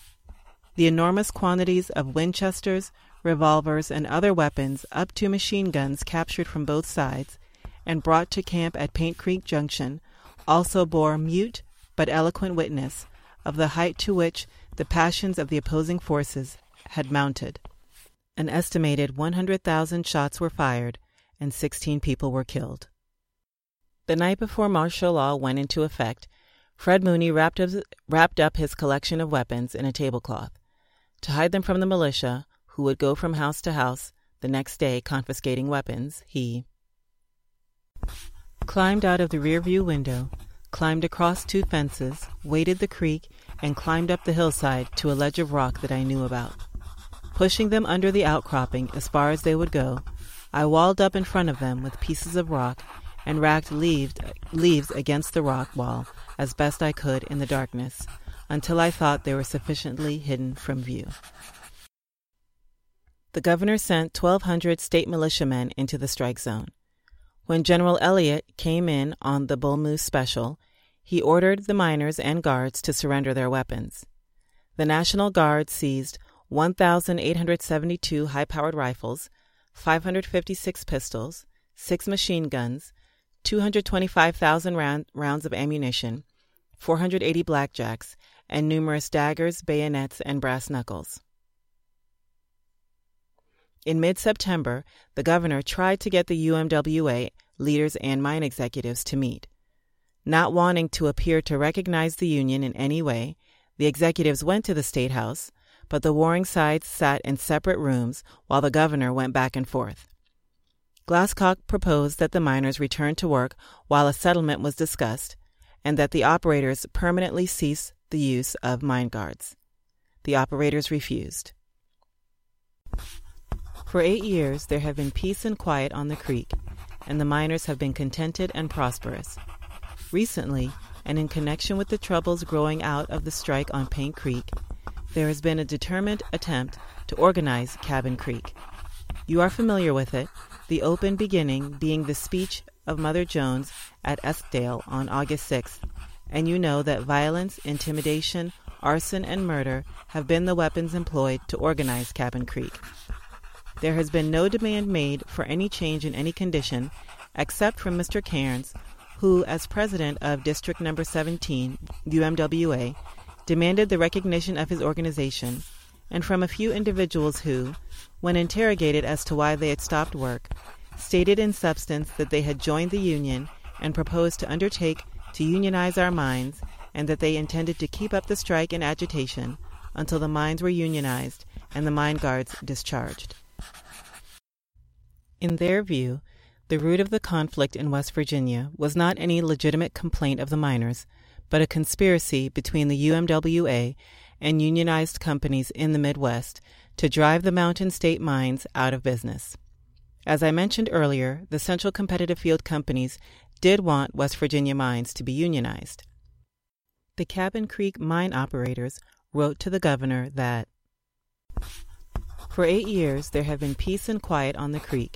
The enormous quantities of Winchesters, revolvers, and other weapons up to machine guns captured from both sides and brought to camp at Paint Creek Junction also bore mute but eloquent witness of the height to which the passions of the opposing forces had mounted. An estimated 100,000 shots were fired and 16 people were killed. The night before martial law went into effect, Fred Mooney wrapped, wrapped up his collection of weapons in a tablecloth. To hide them from the militia, who would go from house to house the next day confiscating weapons, he climbed out of the rearview window, climbed across two fences, waded the creek, and climbed up the hillside to a ledge of rock that I knew about. Pushing them under the outcropping as far as they would go, I walled up in front of them with pieces of rock and racked leaves, against the rock wall as best I could in the darkness until I thought they were sufficiently hidden from view. The governor sent 1,200 state militiamen into the strike zone. When General Elliott came in on the Bull Moose Special, he ordered the miners and guards to surrender their weapons. The National Guard seized 1,872 high powered rifles, 556 pistols, 6 machine guns, 225,000 round, rounds of ammunition, 480 blackjacks, and numerous daggers, bayonets, and brass knuckles. In mid September, the governor tried to get the UMWA leaders and mine executives to meet. Not wanting to appear to recognize the union in any way, the executives went to the State House, but the warring sides sat in separate rooms while the governor went back and forth. Glasscock proposed that the miners return to work while a settlement was discussed, and that the operators permanently cease the use of mine guards. The operators refused. For eight years, there have been peace and quiet on the creek, and the miners have been contented and prosperous. Recently, and in connection with the troubles growing out of the strike on Paint Creek, there has been a determined attempt to organize Cabin Creek. You are familiar with it, the open beginning being the speech of Mother Jones at Eskdale on August 6th, and you know that violence, intimidation, arson, and murder have been the weapons employed to organize Cabin Creek. There has been no demand made for any change in any condition except from Mr. Cairns, who, as president of District Number 17, UMWA, demanded the recognition of his organization, and from a few individuals who, when interrogated as to why they had stopped work, stated in substance that they had joined the union and proposed to undertake to unionize our mines, and that they intended to keep up the strike and agitation until the mines were unionized and the mine guards discharged. In their view, the root of the conflict in West Virginia was not any legitimate complaint of the miners, but a conspiracy between the UMWA and unionized companies in the Midwest to drive the Mountain State mines out of business. As I mentioned earlier, the Central Competitive Field companies did want West Virginia mines to be unionized. The Cabin Creek mine operators wrote to the governor that for eight years there have been peace and quiet on the creek,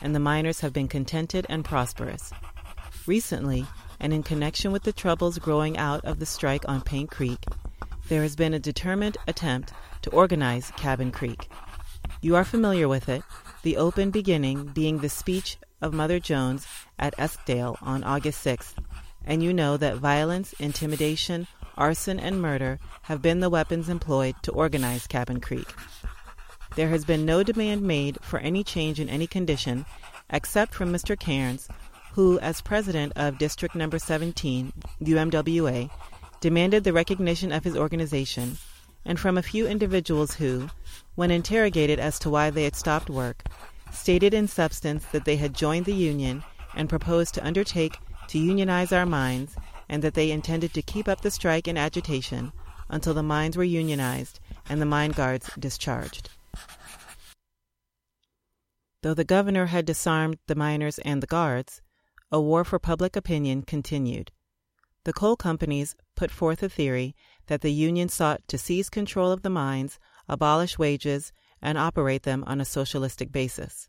and the miners have been contented and prosperous. Recently, and in connection with the troubles growing out of the strike on Paint Creek, there has been a determined attempt to organize Cabin Creek. You are familiar with it, the open beginning being the speech of Mother Jones at Eskdale on August 6th, and you know that violence, intimidation, arson, and murder have been the weapons employed to organize Cabin Creek. There has been no demand made for any change in any condition except from Mr. Cairns, who, as president of District Number 17, UMWA, demanded the recognition of his organization, and from a few individuals who, when interrogated as to why they had stopped work, stated in substance that they had joined the union and proposed to undertake to unionize our mines, and that they intended to keep up the strike and agitation until the mines were unionized and the mine guards discharged. Though the governor had disarmed the miners and the guards, a war for public opinion continued. The coal companies put forth a theory that the union sought to seize control of the mines, abolish wages, and operate them on a socialistic basis.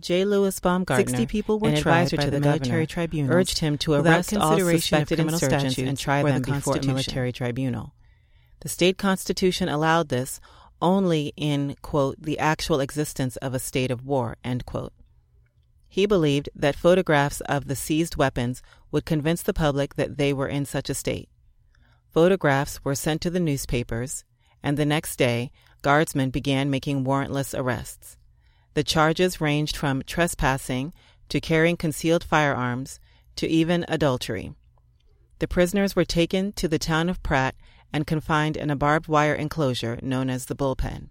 J. Louis Baumgartner, 60 people were an advisor to the, the military tribunal, urged him to arrest all suspected insurgents and try them the before a military tribunal. The state constitution allowed this only in, quote, the actual existence of a state of war, end quote. He believed that photographs of the seized weapons would convince the public that they were in such a state. Photographs were sent to the newspapers, and the next day, guardsmen began making warrantless arrests. The charges ranged from trespassing to carrying concealed firearms to even adultery. The prisoners were taken to the town of Pratt and confined in a barbed wire enclosure known as the bullpen.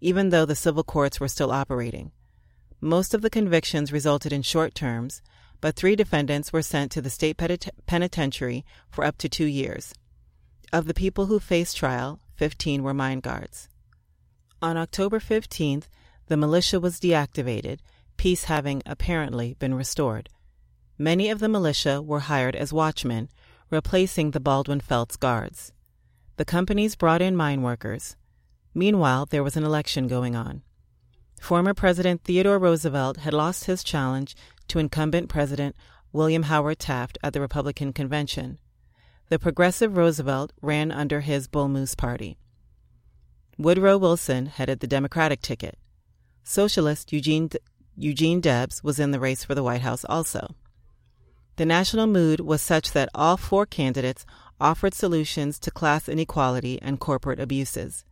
Even though the civil courts were still operating, most of the convictions resulted in short terms, but three defendants were sent to the state penitentiary for up to two years. Of the people who faced trial, 15 were mine guards. On October 15th, the militia was deactivated peace having apparently been restored. Many of the militia were hired as watchmen, replacing the Baldwin Felts guards. The companies brought in mine workers. Meanwhile, there was an election going on. Former President Theodore Roosevelt had lost his challenge to incumbent President William Howard Taft at the Republican convention. The progressive Roosevelt ran under his Bull Moose Party. Woodrow Wilson headed the Democratic ticket. Socialist Eugene, Eugene Debs was in the race for the White House also. The national mood was such that all four candidates offered solutions to class inequality and corporate abuses.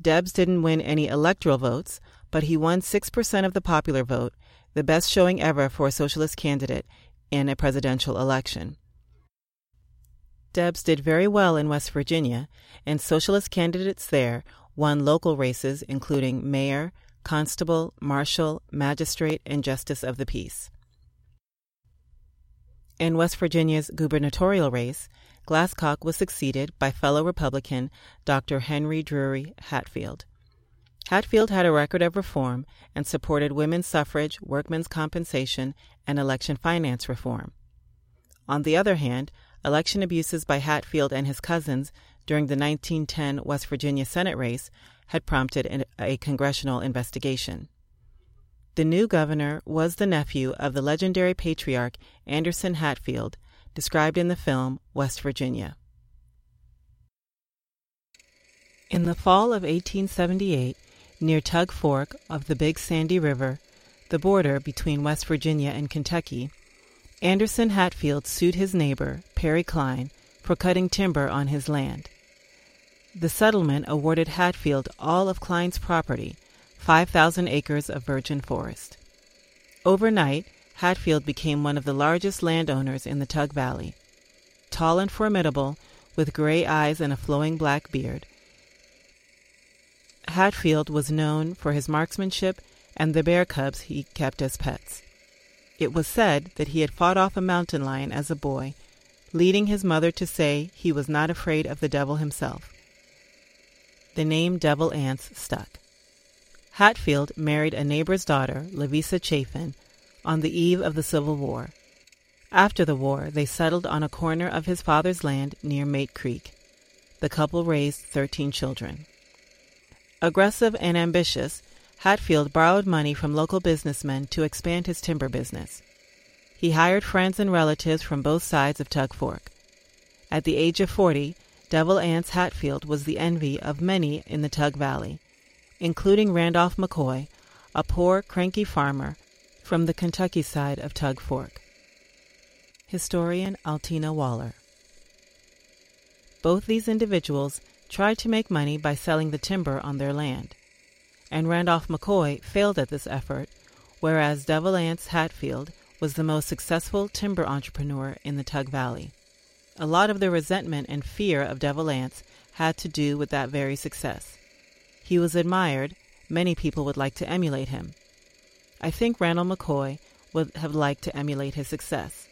Debs didn't win any electoral votes, but he won 6% of the popular vote, the best showing ever for a socialist candidate in a presidential election. Debs did very well in West Virginia, and socialist candidates there won local races including mayor, constable, marshal, magistrate, and justice of the peace. In West Virginia's gubernatorial race, Glasscock was succeeded by fellow Republican Dr. Henry Drury Hatfield. Hatfield had a record of reform and supported women's suffrage, workmen's compensation, and election finance reform. On the other hand, election abuses by Hatfield and his cousins during the 1910 West Virginia Senate race had prompted a congressional investigation. The new governor was the nephew of the legendary patriarch Anderson Hatfield, described in the film West Virginia. In the fall of 1878, near Tug Fork of the Big Sandy River, the border between West Virginia and Kentucky, Anderson Hatfield sued his neighbor, Perry Cline, for cutting timber on his land. The settlement awarded Hatfield all of Cline's property, 5,000 acres of virgin forest. Overnight, Hatfield became one of the largest landowners in the Tug Valley. Tall and formidable, with gray eyes and a flowing black beard, Hatfield was known for his marksmanship and the bear cubs he kept as pets. It was said that he had fought off a mountain lion as a boy, leading his mother to say he was not afraid of the devil himself. The name Devil Anse stuck. Hatfield married a neighbor's daughter, Lavisa Chafin, on the eve of the Civil War. After the war, they settled on a corner of his father's land near Mate Creek. The couple raised 13 children. Aggressive and ambitious, Hatfield borrowed money from local businessmen to expand his timber business. He hired friends and relatives from both sides of Tug Fork. At the age of 40, Devil Anse Hatfield was the envy of many in the Tug Valley, including Randolph McCoy, a poor, cranky farmer from the Kentucky side of Tug Fork. Historian Altina Waller. Both these individuals tried to make money by selling the timber on their land, and Randolph McCoy failed at this effort, whereas Devil Anse Hatfield was the most successful timber entrepreneur in the Tug Valley. A lot of the resentment and fear of Devil Anse had to do with that very success. He was admired, many people would like to emulate him. I think Randall McCoy would have liked to emulate his success.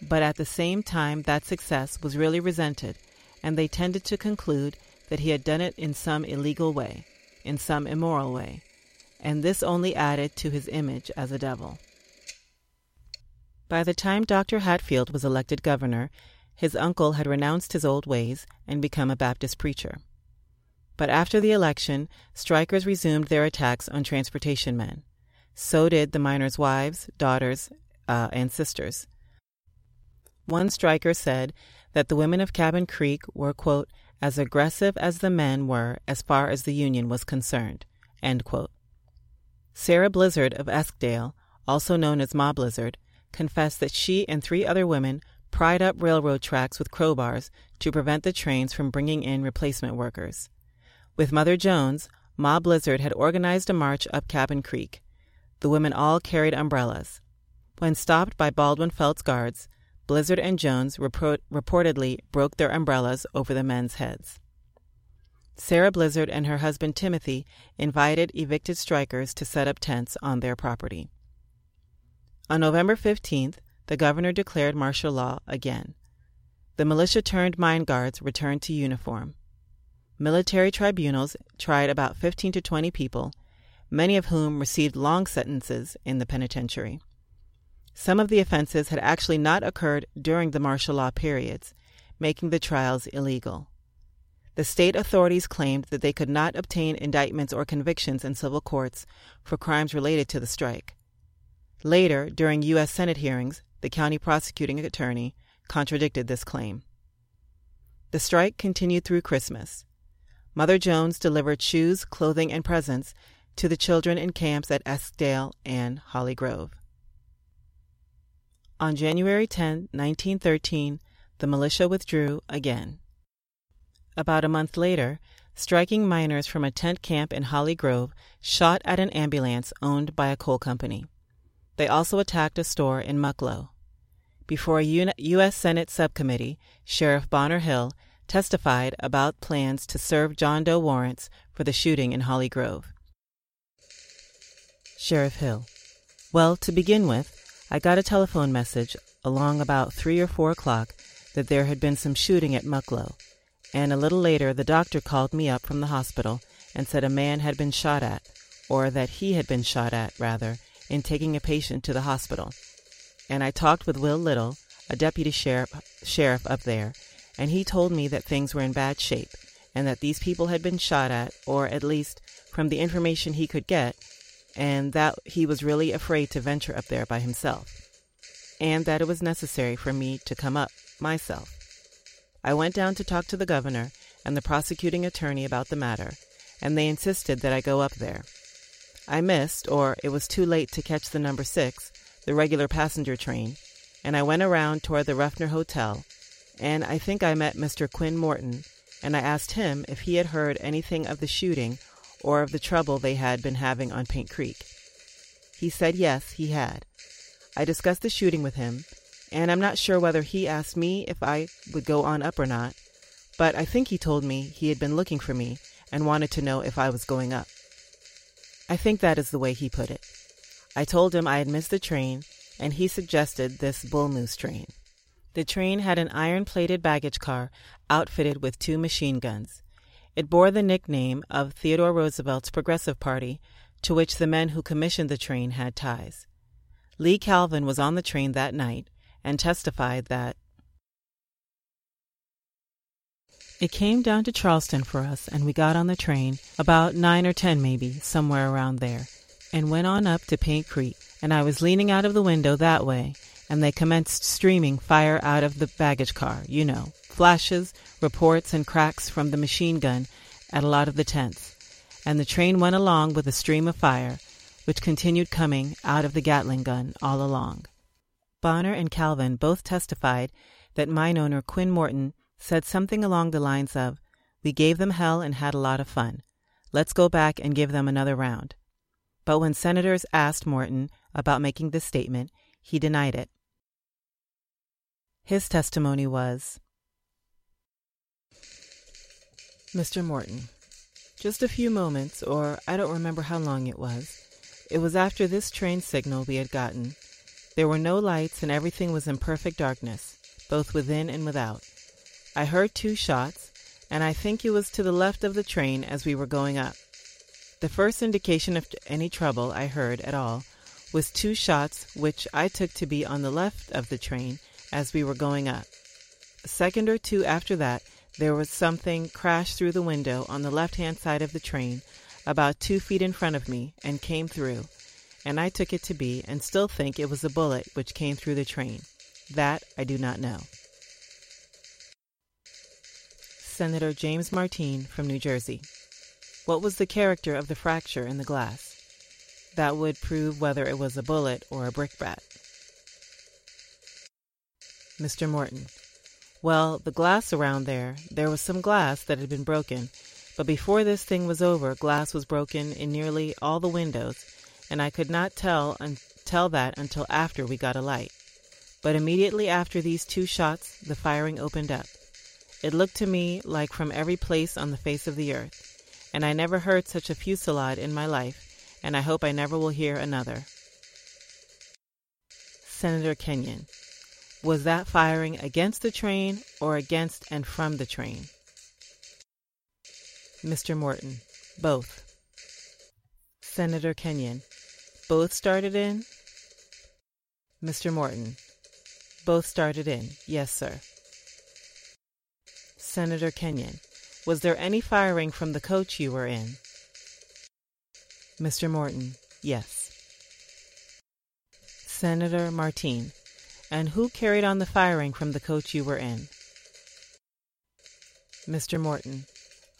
But at the same time, that success was really resented, and they tended to conclude that he had done it in some illegal way, in some immoral way, and this only added to his image as a devil. By the time Dr. Hatfield was elected governor, his uncle had renounced his old ways and become a Baptist preacher. But after the election, strikers resumed their attacks on transportation men. So did the miners' wives, daughters, uh, and sisters. One striker said that the women of Cabin Creek were, quote, as aggressive as the men were as far as the Union was concerned, Sarah Blizzard of Eskdale, also known as Ma Blizzard, confessed that she and three other women pried up railroad tracks with crowbars to prevent the trains from bringing in replacement workers. With Mother Jones, Ma Blizzard had organized a march up Cabin Creek. The women all carried umbrellas. When stopped by Baldwin Felts guards, Blizzard and Jones report- reportedly broke their umbrellas over the men's heads. Sarah Blizzard and her husband Timothy invited evicted strikers to set up tents on their property. On November 15th, the governor declared martial law again. The militia turned mine guards returned to uniform. Military tribunals tried about 15 to 20 people, many of whom received long sentences in the penitentiary. Some of the offenses had actually not occurred during the martial law periods, making the trials illegal. The state authorities claimed that they could not obtain indictments or convictions in civil courts for crimes related to the strike. Later, during U.S. Senate hearings, the county prosecuting attorney contradicted this claim. The strike continued through Christmas. Mother Jones delivered shoes, clothing, and presents to the children in camps at Eskdale and Holly Grove. On January 10, 1913, the militia withdrew again. About a month later, striking miners from a tent camp in Holly Grove shot at an ambulance owned by a coal company. They also attacked a store in Mucklow. Before a U.S. Senate subcommittee, Sheriff Bonner Hill testified about plans to serve John Doe warrants for the shooting in Holly Grove. Sheriff Hill. Well, to begin with, I got a telephone message along about three or four o'clock that there had been some shooting at Mucklow, and a little later the doctor called me up from the hospital and said a man had been shot at, or that he had been shot at, rather, in taking a patient to the hospital. And I talked with Will Little, a deputy sheriff, sheriff up there, and he told me that things were in bad shape and that these people had been shot at, or at least from the information he could get, and that he was really afraid to venture up there by himself, and that it was necessary for me to come up myself. I went down to talk to the governor and the prosecuting attorney about the matter, and they insisted that I go up there. I missed, or it was too late to catch the number six, the regular passenger train, and I went around toward the Ruffner Hotel and I think I met Mr. Quinn Morton, and I asked him if he had heard anything of the shooting or of the trouble they had been having on Paint Creek. He said yes, he had. I discussed the shooting with him, and I'm not sure whether he asked me if I would go on up or not, but I think he told me he had been looking for me and wanted to know if I was going up. I think that is the way he put it. I told him I had missed the train, and he suggested this bull moose train. The train had an iron plated baggage car outfitted with two machine guns. It bore the nickname of Theodore Roosevelt's Progressive Party, to which the men who commissioned the train had ties. Lee Calvin was on the train that night and testified that It came down to Charleston for us, and we got on the train, about nine or ten maybe, somewhere around there, and went on up to Paint Creek, and I was leaning out of the window that way, and they commenced streaming fire out of the baggage car, you know, flashes, reports, and cracks from the machine gun at a lot of the tents. And the train went along with a stream of fire, which continued coming out of the Gatling gun all along. Bonner and Calvin both testified that mine owner Quinn Morton said something along the lines of, We gave them hell and had a lot of fun. Let's go back and give them another round. But when senators asked Morton about making this statement, he denied it. His testimony was Mr. Morton, just a few moments, or I don't remember how long it was. It was after this train signal we had gotten. There were no lights, and everything was in perfect darkness, both within and without. I heard two shots, and I think it was to the left of the train as we were going up. The first indication of any trouble I heard at all was two shots which I took to be on the left of the train as we were going up. A second or two after that, there was something crashed through the window on the left hand side of the train, about two feet in front of me, and came through, and I took it to be, and still think it was a bullet which came through the train. That I do not know. Senator James Martine from New Jersey. What was the character of the fracture in the glass? That would prove whether it was a bullet or a brickbat. Mr. Morton. Well, the glass around there, there was some glass that had been broken, but before this thing was over, glass was broken in nearly all the windows, and I could not tell un- tell that until after we got a light. But immediately after these two shots, the firing opened up. It looked to me like from every place on the face of the earth, and I never heard such a fusillade in my life, and I hope I never will hear another. Senator Kenyon. Was that firing against the train or against and from the train? Mr. Morton. Both. Senator Kenyon. Both started in? Mr. Morton. Both started in. Yes, sir. Senator Kenyon. Was there any firing from the coach you were in? Mr. Morton. Yes. Senator Martine. And who carried on the firing from the coach you were in? Mr. Morton.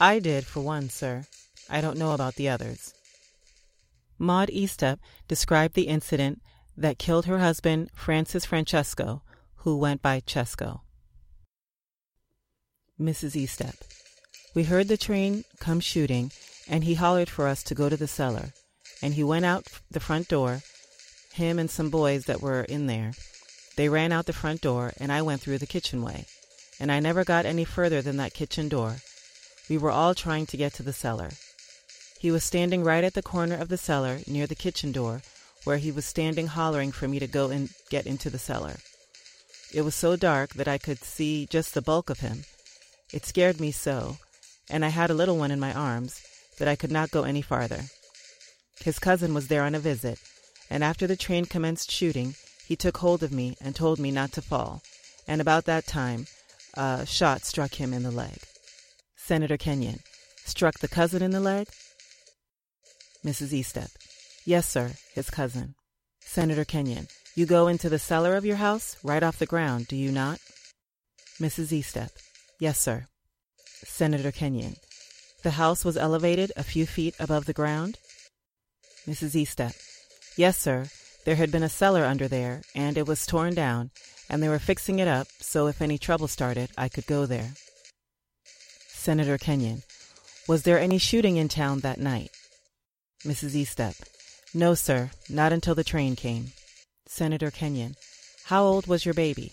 I did, for one, sir. I don't know about the others. Maud Eastep described the incident that killed her husband, Francis Francesco, who went by Chesco. Mrs. Eastep. We heard the train come shooting, and he hollered for us to go to the cellar. And he went out the front door, him and some boys that were in there. They ran out the front door, and I went through the kitchen way. And I never got any further than that kitchen door. We were all trying to get to the cellar. He was standing right at the corner of the cellar near the kitchen door, where he was standing hollering for me to go and get into the cellar. It was so dark that I could see just the bulk of him. It scared me so, and I had a little one in my arms, that I could not go any farther. His cousin was there on a visit, and after the train commenced shooting, he took hold of me and told me not to fall, and about that time, a shot struck him in the leg. Senator Kenyon, struck the cousin in the leg? Mrs. Eastep. Yes, sir, his cousin. Senator Kenyon, you go into the cellar of your house, right off the ground, do you not? Mrs. Eastep. Yes, sir. Senator Kenyon, the house was elevated a few feet above the ground? Mrs. Eastep. Yes, sir. There had been a cellar under there, and it was torn down, and they were fixing it up so if any trouble started, I could go there. Senator Kenyon. Was there any shooting in town that night? Mrs. Eastep. No, sir, not until the train came. Senator Kenyon. How old was your baby?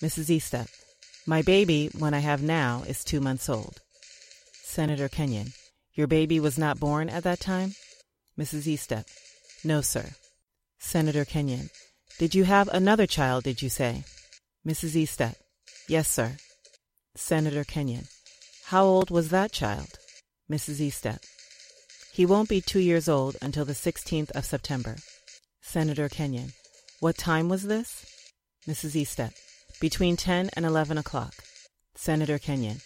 Mrs. Eastep. My baby, when I have now, is two months old. Senator Kenyon. Your baby was not born at that time? Mrs. Eastep. No, sir. Senator Kenyon. Did you have another child, did you say? Mrs. Eastep. Yes, sir. Senator Kenyon. How old was that child? Mrs. Eastep. He won't be two years old until the 16th of September. Senator Kenyon. What time was this? Mrs. Eastep. Between 10 and 11 o'clock. Senator Kenyon.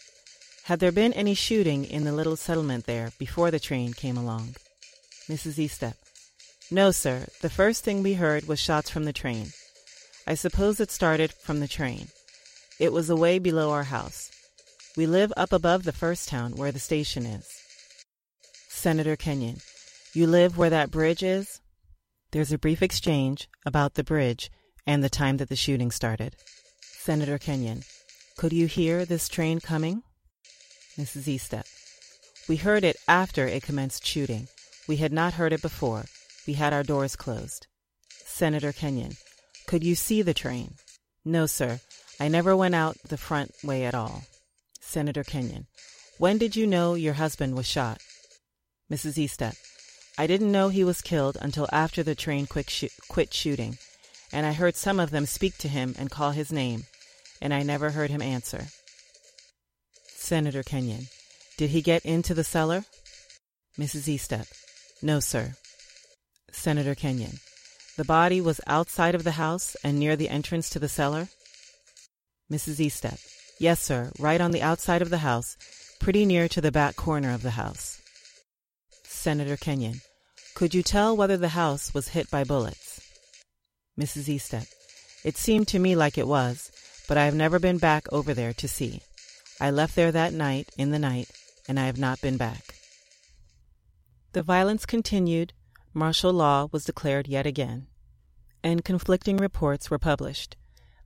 Had there been any shooting in the little settlement there before the train came along? Mrs. Eastep. No, sir. The first thing we heard was shots from the train. I suppose it started from the train. It was away below our house. We live up above the first town where the station is. Senator Kenyon, you live where that bridge is? There's a brief exchange about the bridge and the time that the shooting started. Senator Kenyon, could you hear this train coming? Mrs. Eastep, we heard it after it commenced shooting. We had not heard it before. We had our doors closed. Senator Kenyon, could you see the train? No, sir. I never went out the front way at all. Senator Kenyon, when did you know your husband was shot? Mrs. Eastep, I didn't know he was killed until after the train sh- quit shooting, and I heard some of them speak to him and call his name, and I never heard him answer. Senator Kenyon, did he get into the cellar? Mrs. Eastep, no, sir. Senator Kenyon, the body was outside of the house and near the entrance to the cellar? Mrs. Eastep, yes, sir, right on the outside of the house, pretty near to the back corner of the house. Senator Kenyon, could you tell whether the house was hit by bullets? Mrs. Eastep, it seemed to me like it was, but I have never been back over there to see. I left there that night, in the night, and I have not been back. The violence continued, martial law was declared yet again, and conflicting reports were published.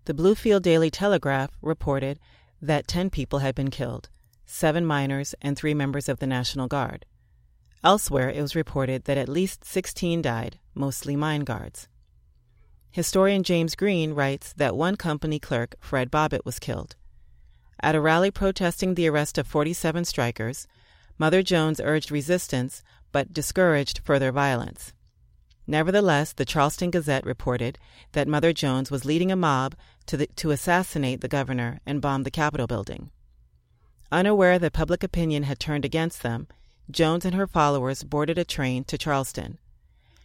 The Bluefield Daily Telegraph reported that 10 people had been killed, seven miners and three members of the National Guard. Elsewhere, it was reported that at least 16 died, mostly mine guards. Historian James Green writes that one company clerk, Fred Bobbitt, was killed. At a rally protesting the arrest of 47 strikers, Mother Jones urged resistance but discouraged further violence. Nevertheless, the Charleston Gazette reported that Mother Jones was leading a mob to, the, to assassinate the governor and bomb the Capitol building. Unaware that public opinion had turned against them, Jones and her followers boarded a train to Charleston.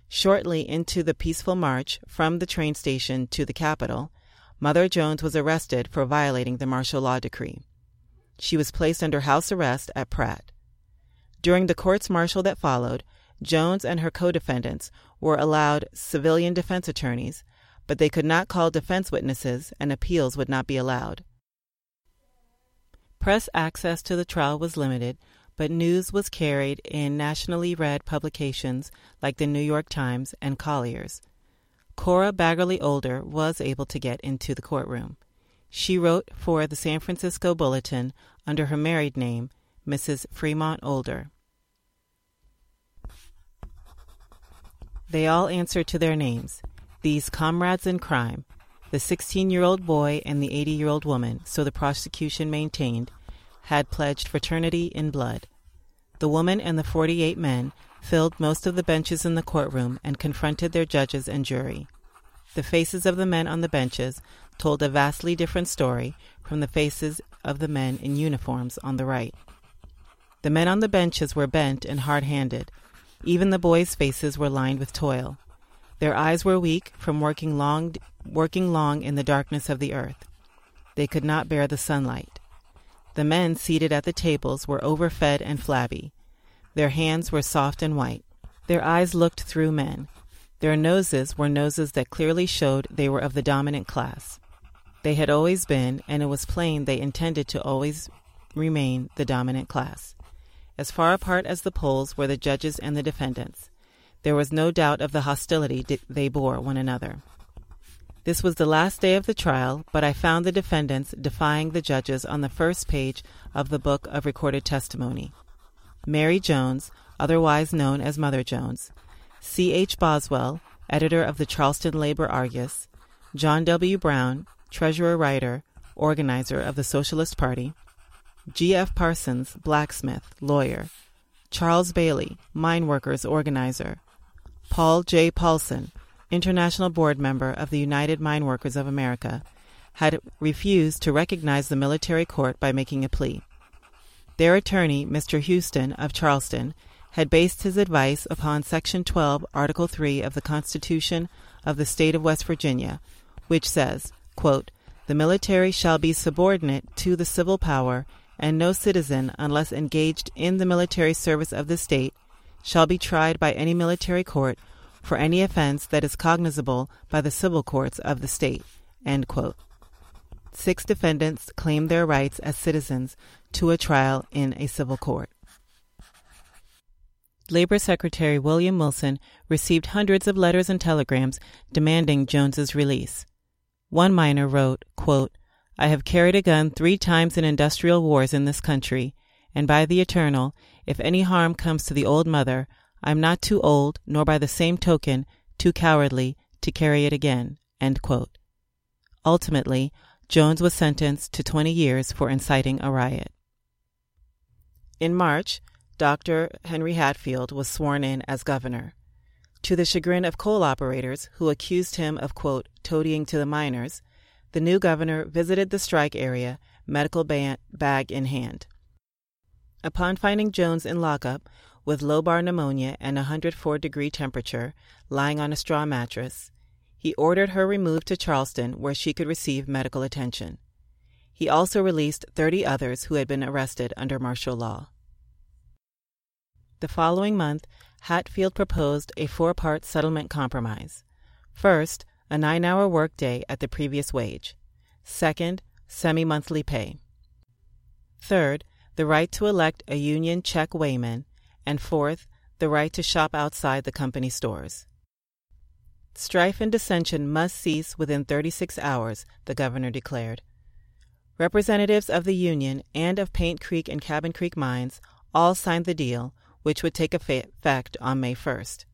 Shortly into the peaceful march from the train station to the Capitol, Mother Jones was arrested for violating the martial law decree. She was placed under house arrest at Pratt. During the courts martial that followed, Jones and her co defendants were allowed civilian defense attorneys, but they could not call defense witnesses and appeals would not be allowed. Press access to the trial was limited, but news was carried in nationally read publications like the New York Times and Collier's. Cora Baggerly Older was able to get into the courtroom. She wrote for the San Francisco Bulletin under her married name, Mrs. Fremont Older. They all answered to their names, these comrades in crime, the 16 year old boy and the 80 year old woman, so the prosecution maintained, had pledged fraternity in blood. The woman and the 48 men filled most of the benches in the courtroom and confronted their judges and jury. The faces of the men on the benches told a vastly different story from the faces of the men in uniforms on the right. The men on the benches were bent and hard handed. Even the boys' faces were lined with toil. Their eyes were weak from working long, working long in the darkness of the earth. They could not bear the sunlight. The men seated at the tables were overfed and flabby. Their hands were soft and white. Their eyes looked through men. Their noses were noses that clearly showed they were of the dominant class. They had always been, and it was plain they intended to always remain the dominant class. As far apart as the poles were the judges and the defendants. There was no doubt of the hostility they bore one another. This was the last day of the trial, but I found the defendants defying the judges on the first page of the book of recorded testimony. Mary Jones, otherwise known as Mother Jones, C. H. Boswell, editor of the Charleston Labor Argus, John W. Brown, treasurer writer, organizer of the Socialist Party, G. F. Parsons, blacksmith, lawyer, Charles Bailey, mine workers organizer, Paul J. Paulson, international board member of the United Mine Workers of America, had refused to recognize the military court by making a plea. Their attorney, Mr. Houston of Charleston, had based his advice upon Section 12, Article 3 of the Constitution of the State of West Virginia, which says, quote, The military shall be subordinate to the civil power, and no citizen, unless engaged in the military service of the state, shall be tried by any military court for any offense that is cognizable by the civil courts of the state. Six defendants claimed their rights as citizens to a trial in a civil court. Labor Secretary William Wilson received hundreds of letters and telegrams demanding Jones's release. One miner wrote, quote, I have carried a gun three times in industrial wars in this country, and by the eternal, if any harm comes to the old mother, I am not too old, nor by the same token too cowardly, to carry it again. Ultimately, Jones was sentenced to 20 years for inciting a riot. In March, Dr. Henry Hatfield was sworn in as governor. To the chagrin of coal operators who accused him of, quote, toadying to the miners, the new governor visited the strike area, medical bag in hand. Upon finding Jones in lockup with lobar pneumonia and a 104 degree temperature, lying on a straw mattress, he ordered her removed to Charleston where she could receive medical attention. He also released 30 others who had been arrested under martial law. The following month, Hatfield proposed a four part settlement compromise. First, a nine hour workday at the previous wage. Second, semi monthly pay. Third, the right to elect a union check weighman, and fourth, the right to shop outside the company stores. Strife and dissension must cease within 36 hours, the governor declared. Representatives of the Union and of Paint Creek and Cabin Creek mines all signed the deal, which would take effect on May 1st.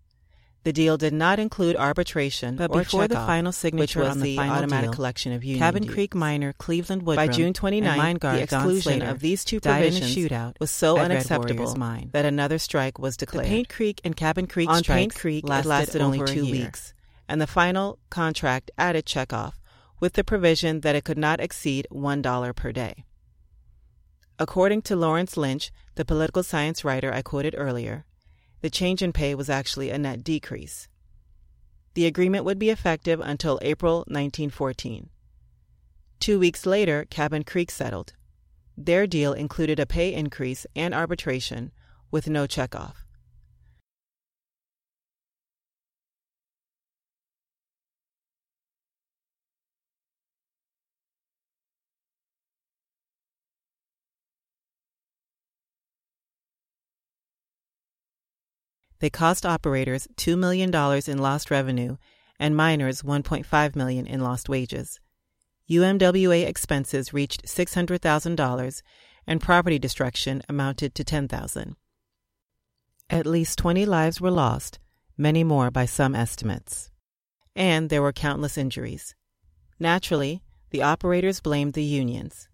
The deal did not include arbitration, but before the final signature on the, the automatic deal, collection of union Cabin. Creek miner Cleveland Woodrum by June 29, mine the exclusion of these two provisions in a shootout was so unacceptable that another strike was declared. The Paint Creek and Cabin Creek on Paint Creek lasted, lasted only two weeks, and the final contract added checkoff with the provision that it could not exceed one dollar per day. According to Lawrence Lynch, the political science writer I quoted earlier, the change in pay was actually a net decrease. The agreement would be effective until April 1914. Two weeks later, Cabin Creek settled. Their deal included a pay increase and arbitration with no checkoff. They cost operators $2 million in lost revenue and miners 1.5 million in lost wages. UMWA expenses reached $600,000 and property destruction amounted to 10,000. At least 20 lives were lost, many more by some estimates. And there were countless injuries. Naturally, the operators blamed the unions.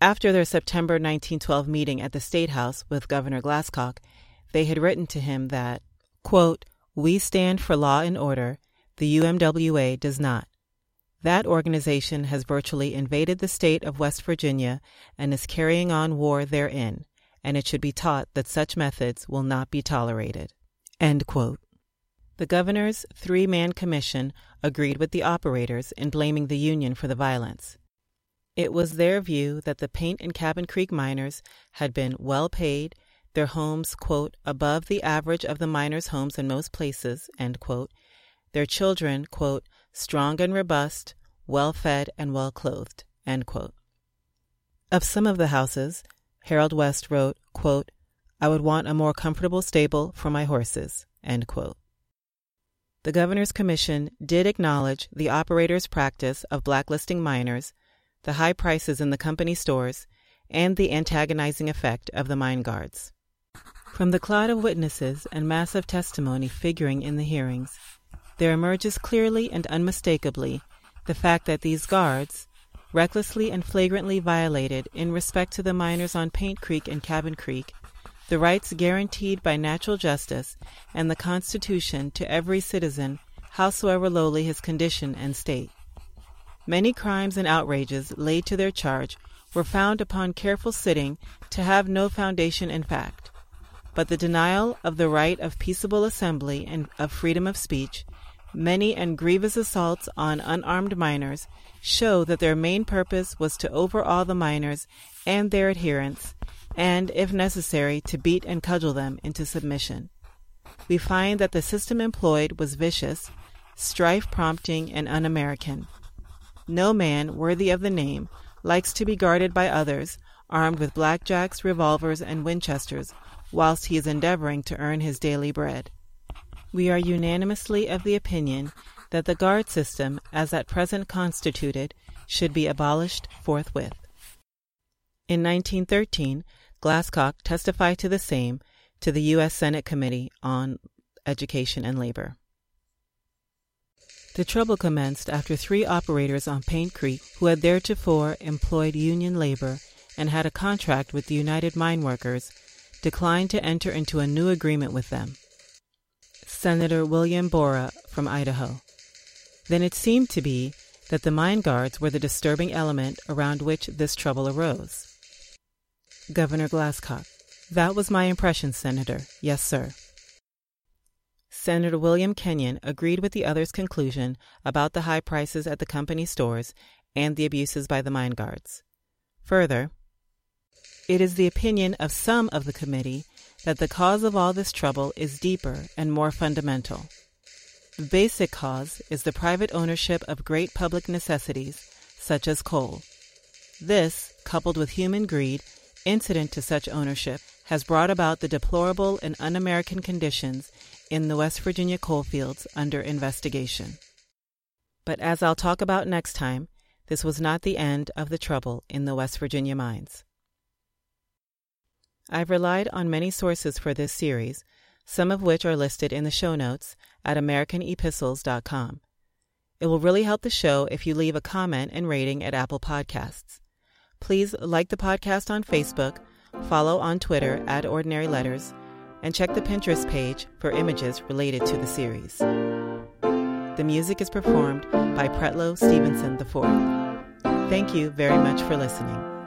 After their September 1912 meeting at the State House with Governor Glasscock, they had written to him that, quote, We stand for law and order, the UMWA does not. That organization has virtually invaded the state of West Virginia and is carrying on war therein, and it should be taught that such methods will not be tolerated. The governor's three man commission agreed with the operators in blaming the union for the violence. It was their view that the Paint and Cabin Creek miners had been well paid, their homes, quote, above the average of the miners' homes in most places, end quote, their children, quote, strong and robust, well fed and well clothed. Of some of the houses, Harold West wrote, quote, I would want a more comfortable stable for my horses. The Governor's Commission did acknowledge the operator's practice of blacklisting miners, the high prices in the company stores, and the antagonizing effect of the mine guards. From the cloud of witnesses and massive testimony figuring in the hearings, there emerges clearly and unmistakably the fact that these guards, recklessly and flagrantly violated in respect to the miners on Paint Creek and Cabin Creek the rights guaranteed by natural justice and the Constitution to every citizen, howsoever lowly his condition and state. Many crimes and outrages laid to their charge were found upon careful sitting to have no foundation in fact. But the denial of the right of peaceable assembly and of freedom of speech Many and grievous assaults on unarmed miners show that their main purpose was to overawe the miners and their adherents, and, if necessary, to beat and cudgel them into submission. We find that the system employed was vicious, strife prompting, and un American. No man worthy of the name likes to be guarded by others, armed with blackjacks, revolvers, and Winchesters, whilst he is endeavoring to earn his daily bread we are unanimously of the opinion that the guard system, as at present constituted, should be abolished forthwith. In 1913, Glasscock testified to the same to the U.S. Senate Committee on Education and Labor. The trouble commenced after three operators on Paint Creek, who had theretofore employed union labor and had a contract with the United Mine Workers, declined to enter into a new agreement with them. Senator William Borah from Idaho. Then it seemed to be that the mine guards were the disturbing element around which this trouble arose. Governor Glasscock. That was my impression, Senator. Yes, sir. Senator William Kenyon agreed with the others' conclusion about the high prices at the company stores and the abuses by the mine guards. Further, it is the opinion of some of the committee that the cause of all this trouble is deeper and more fundamental. The basic cause is the private ownership of great public necessities, such as coal. This, coupled with human greed incident to such ownership, has brought about the deplorable and un American conditions in the West Virginia coalfields under investigation. But as I'll talk about next time, this was not the end of the trouble in the West Virginia mines. I've relied on many sources for this series, some of which are listed in the show notes at AmericanEpistles.com. It will really help the show if you leave a comment and rating at Apple Podcasts. Please like the podcast on Facebook, follow on Twitter at Ordinary Letters, and check the Pinterest page for images related to the series. The music is performed by Pretlow Stevenson IV. Thank you very much for listening.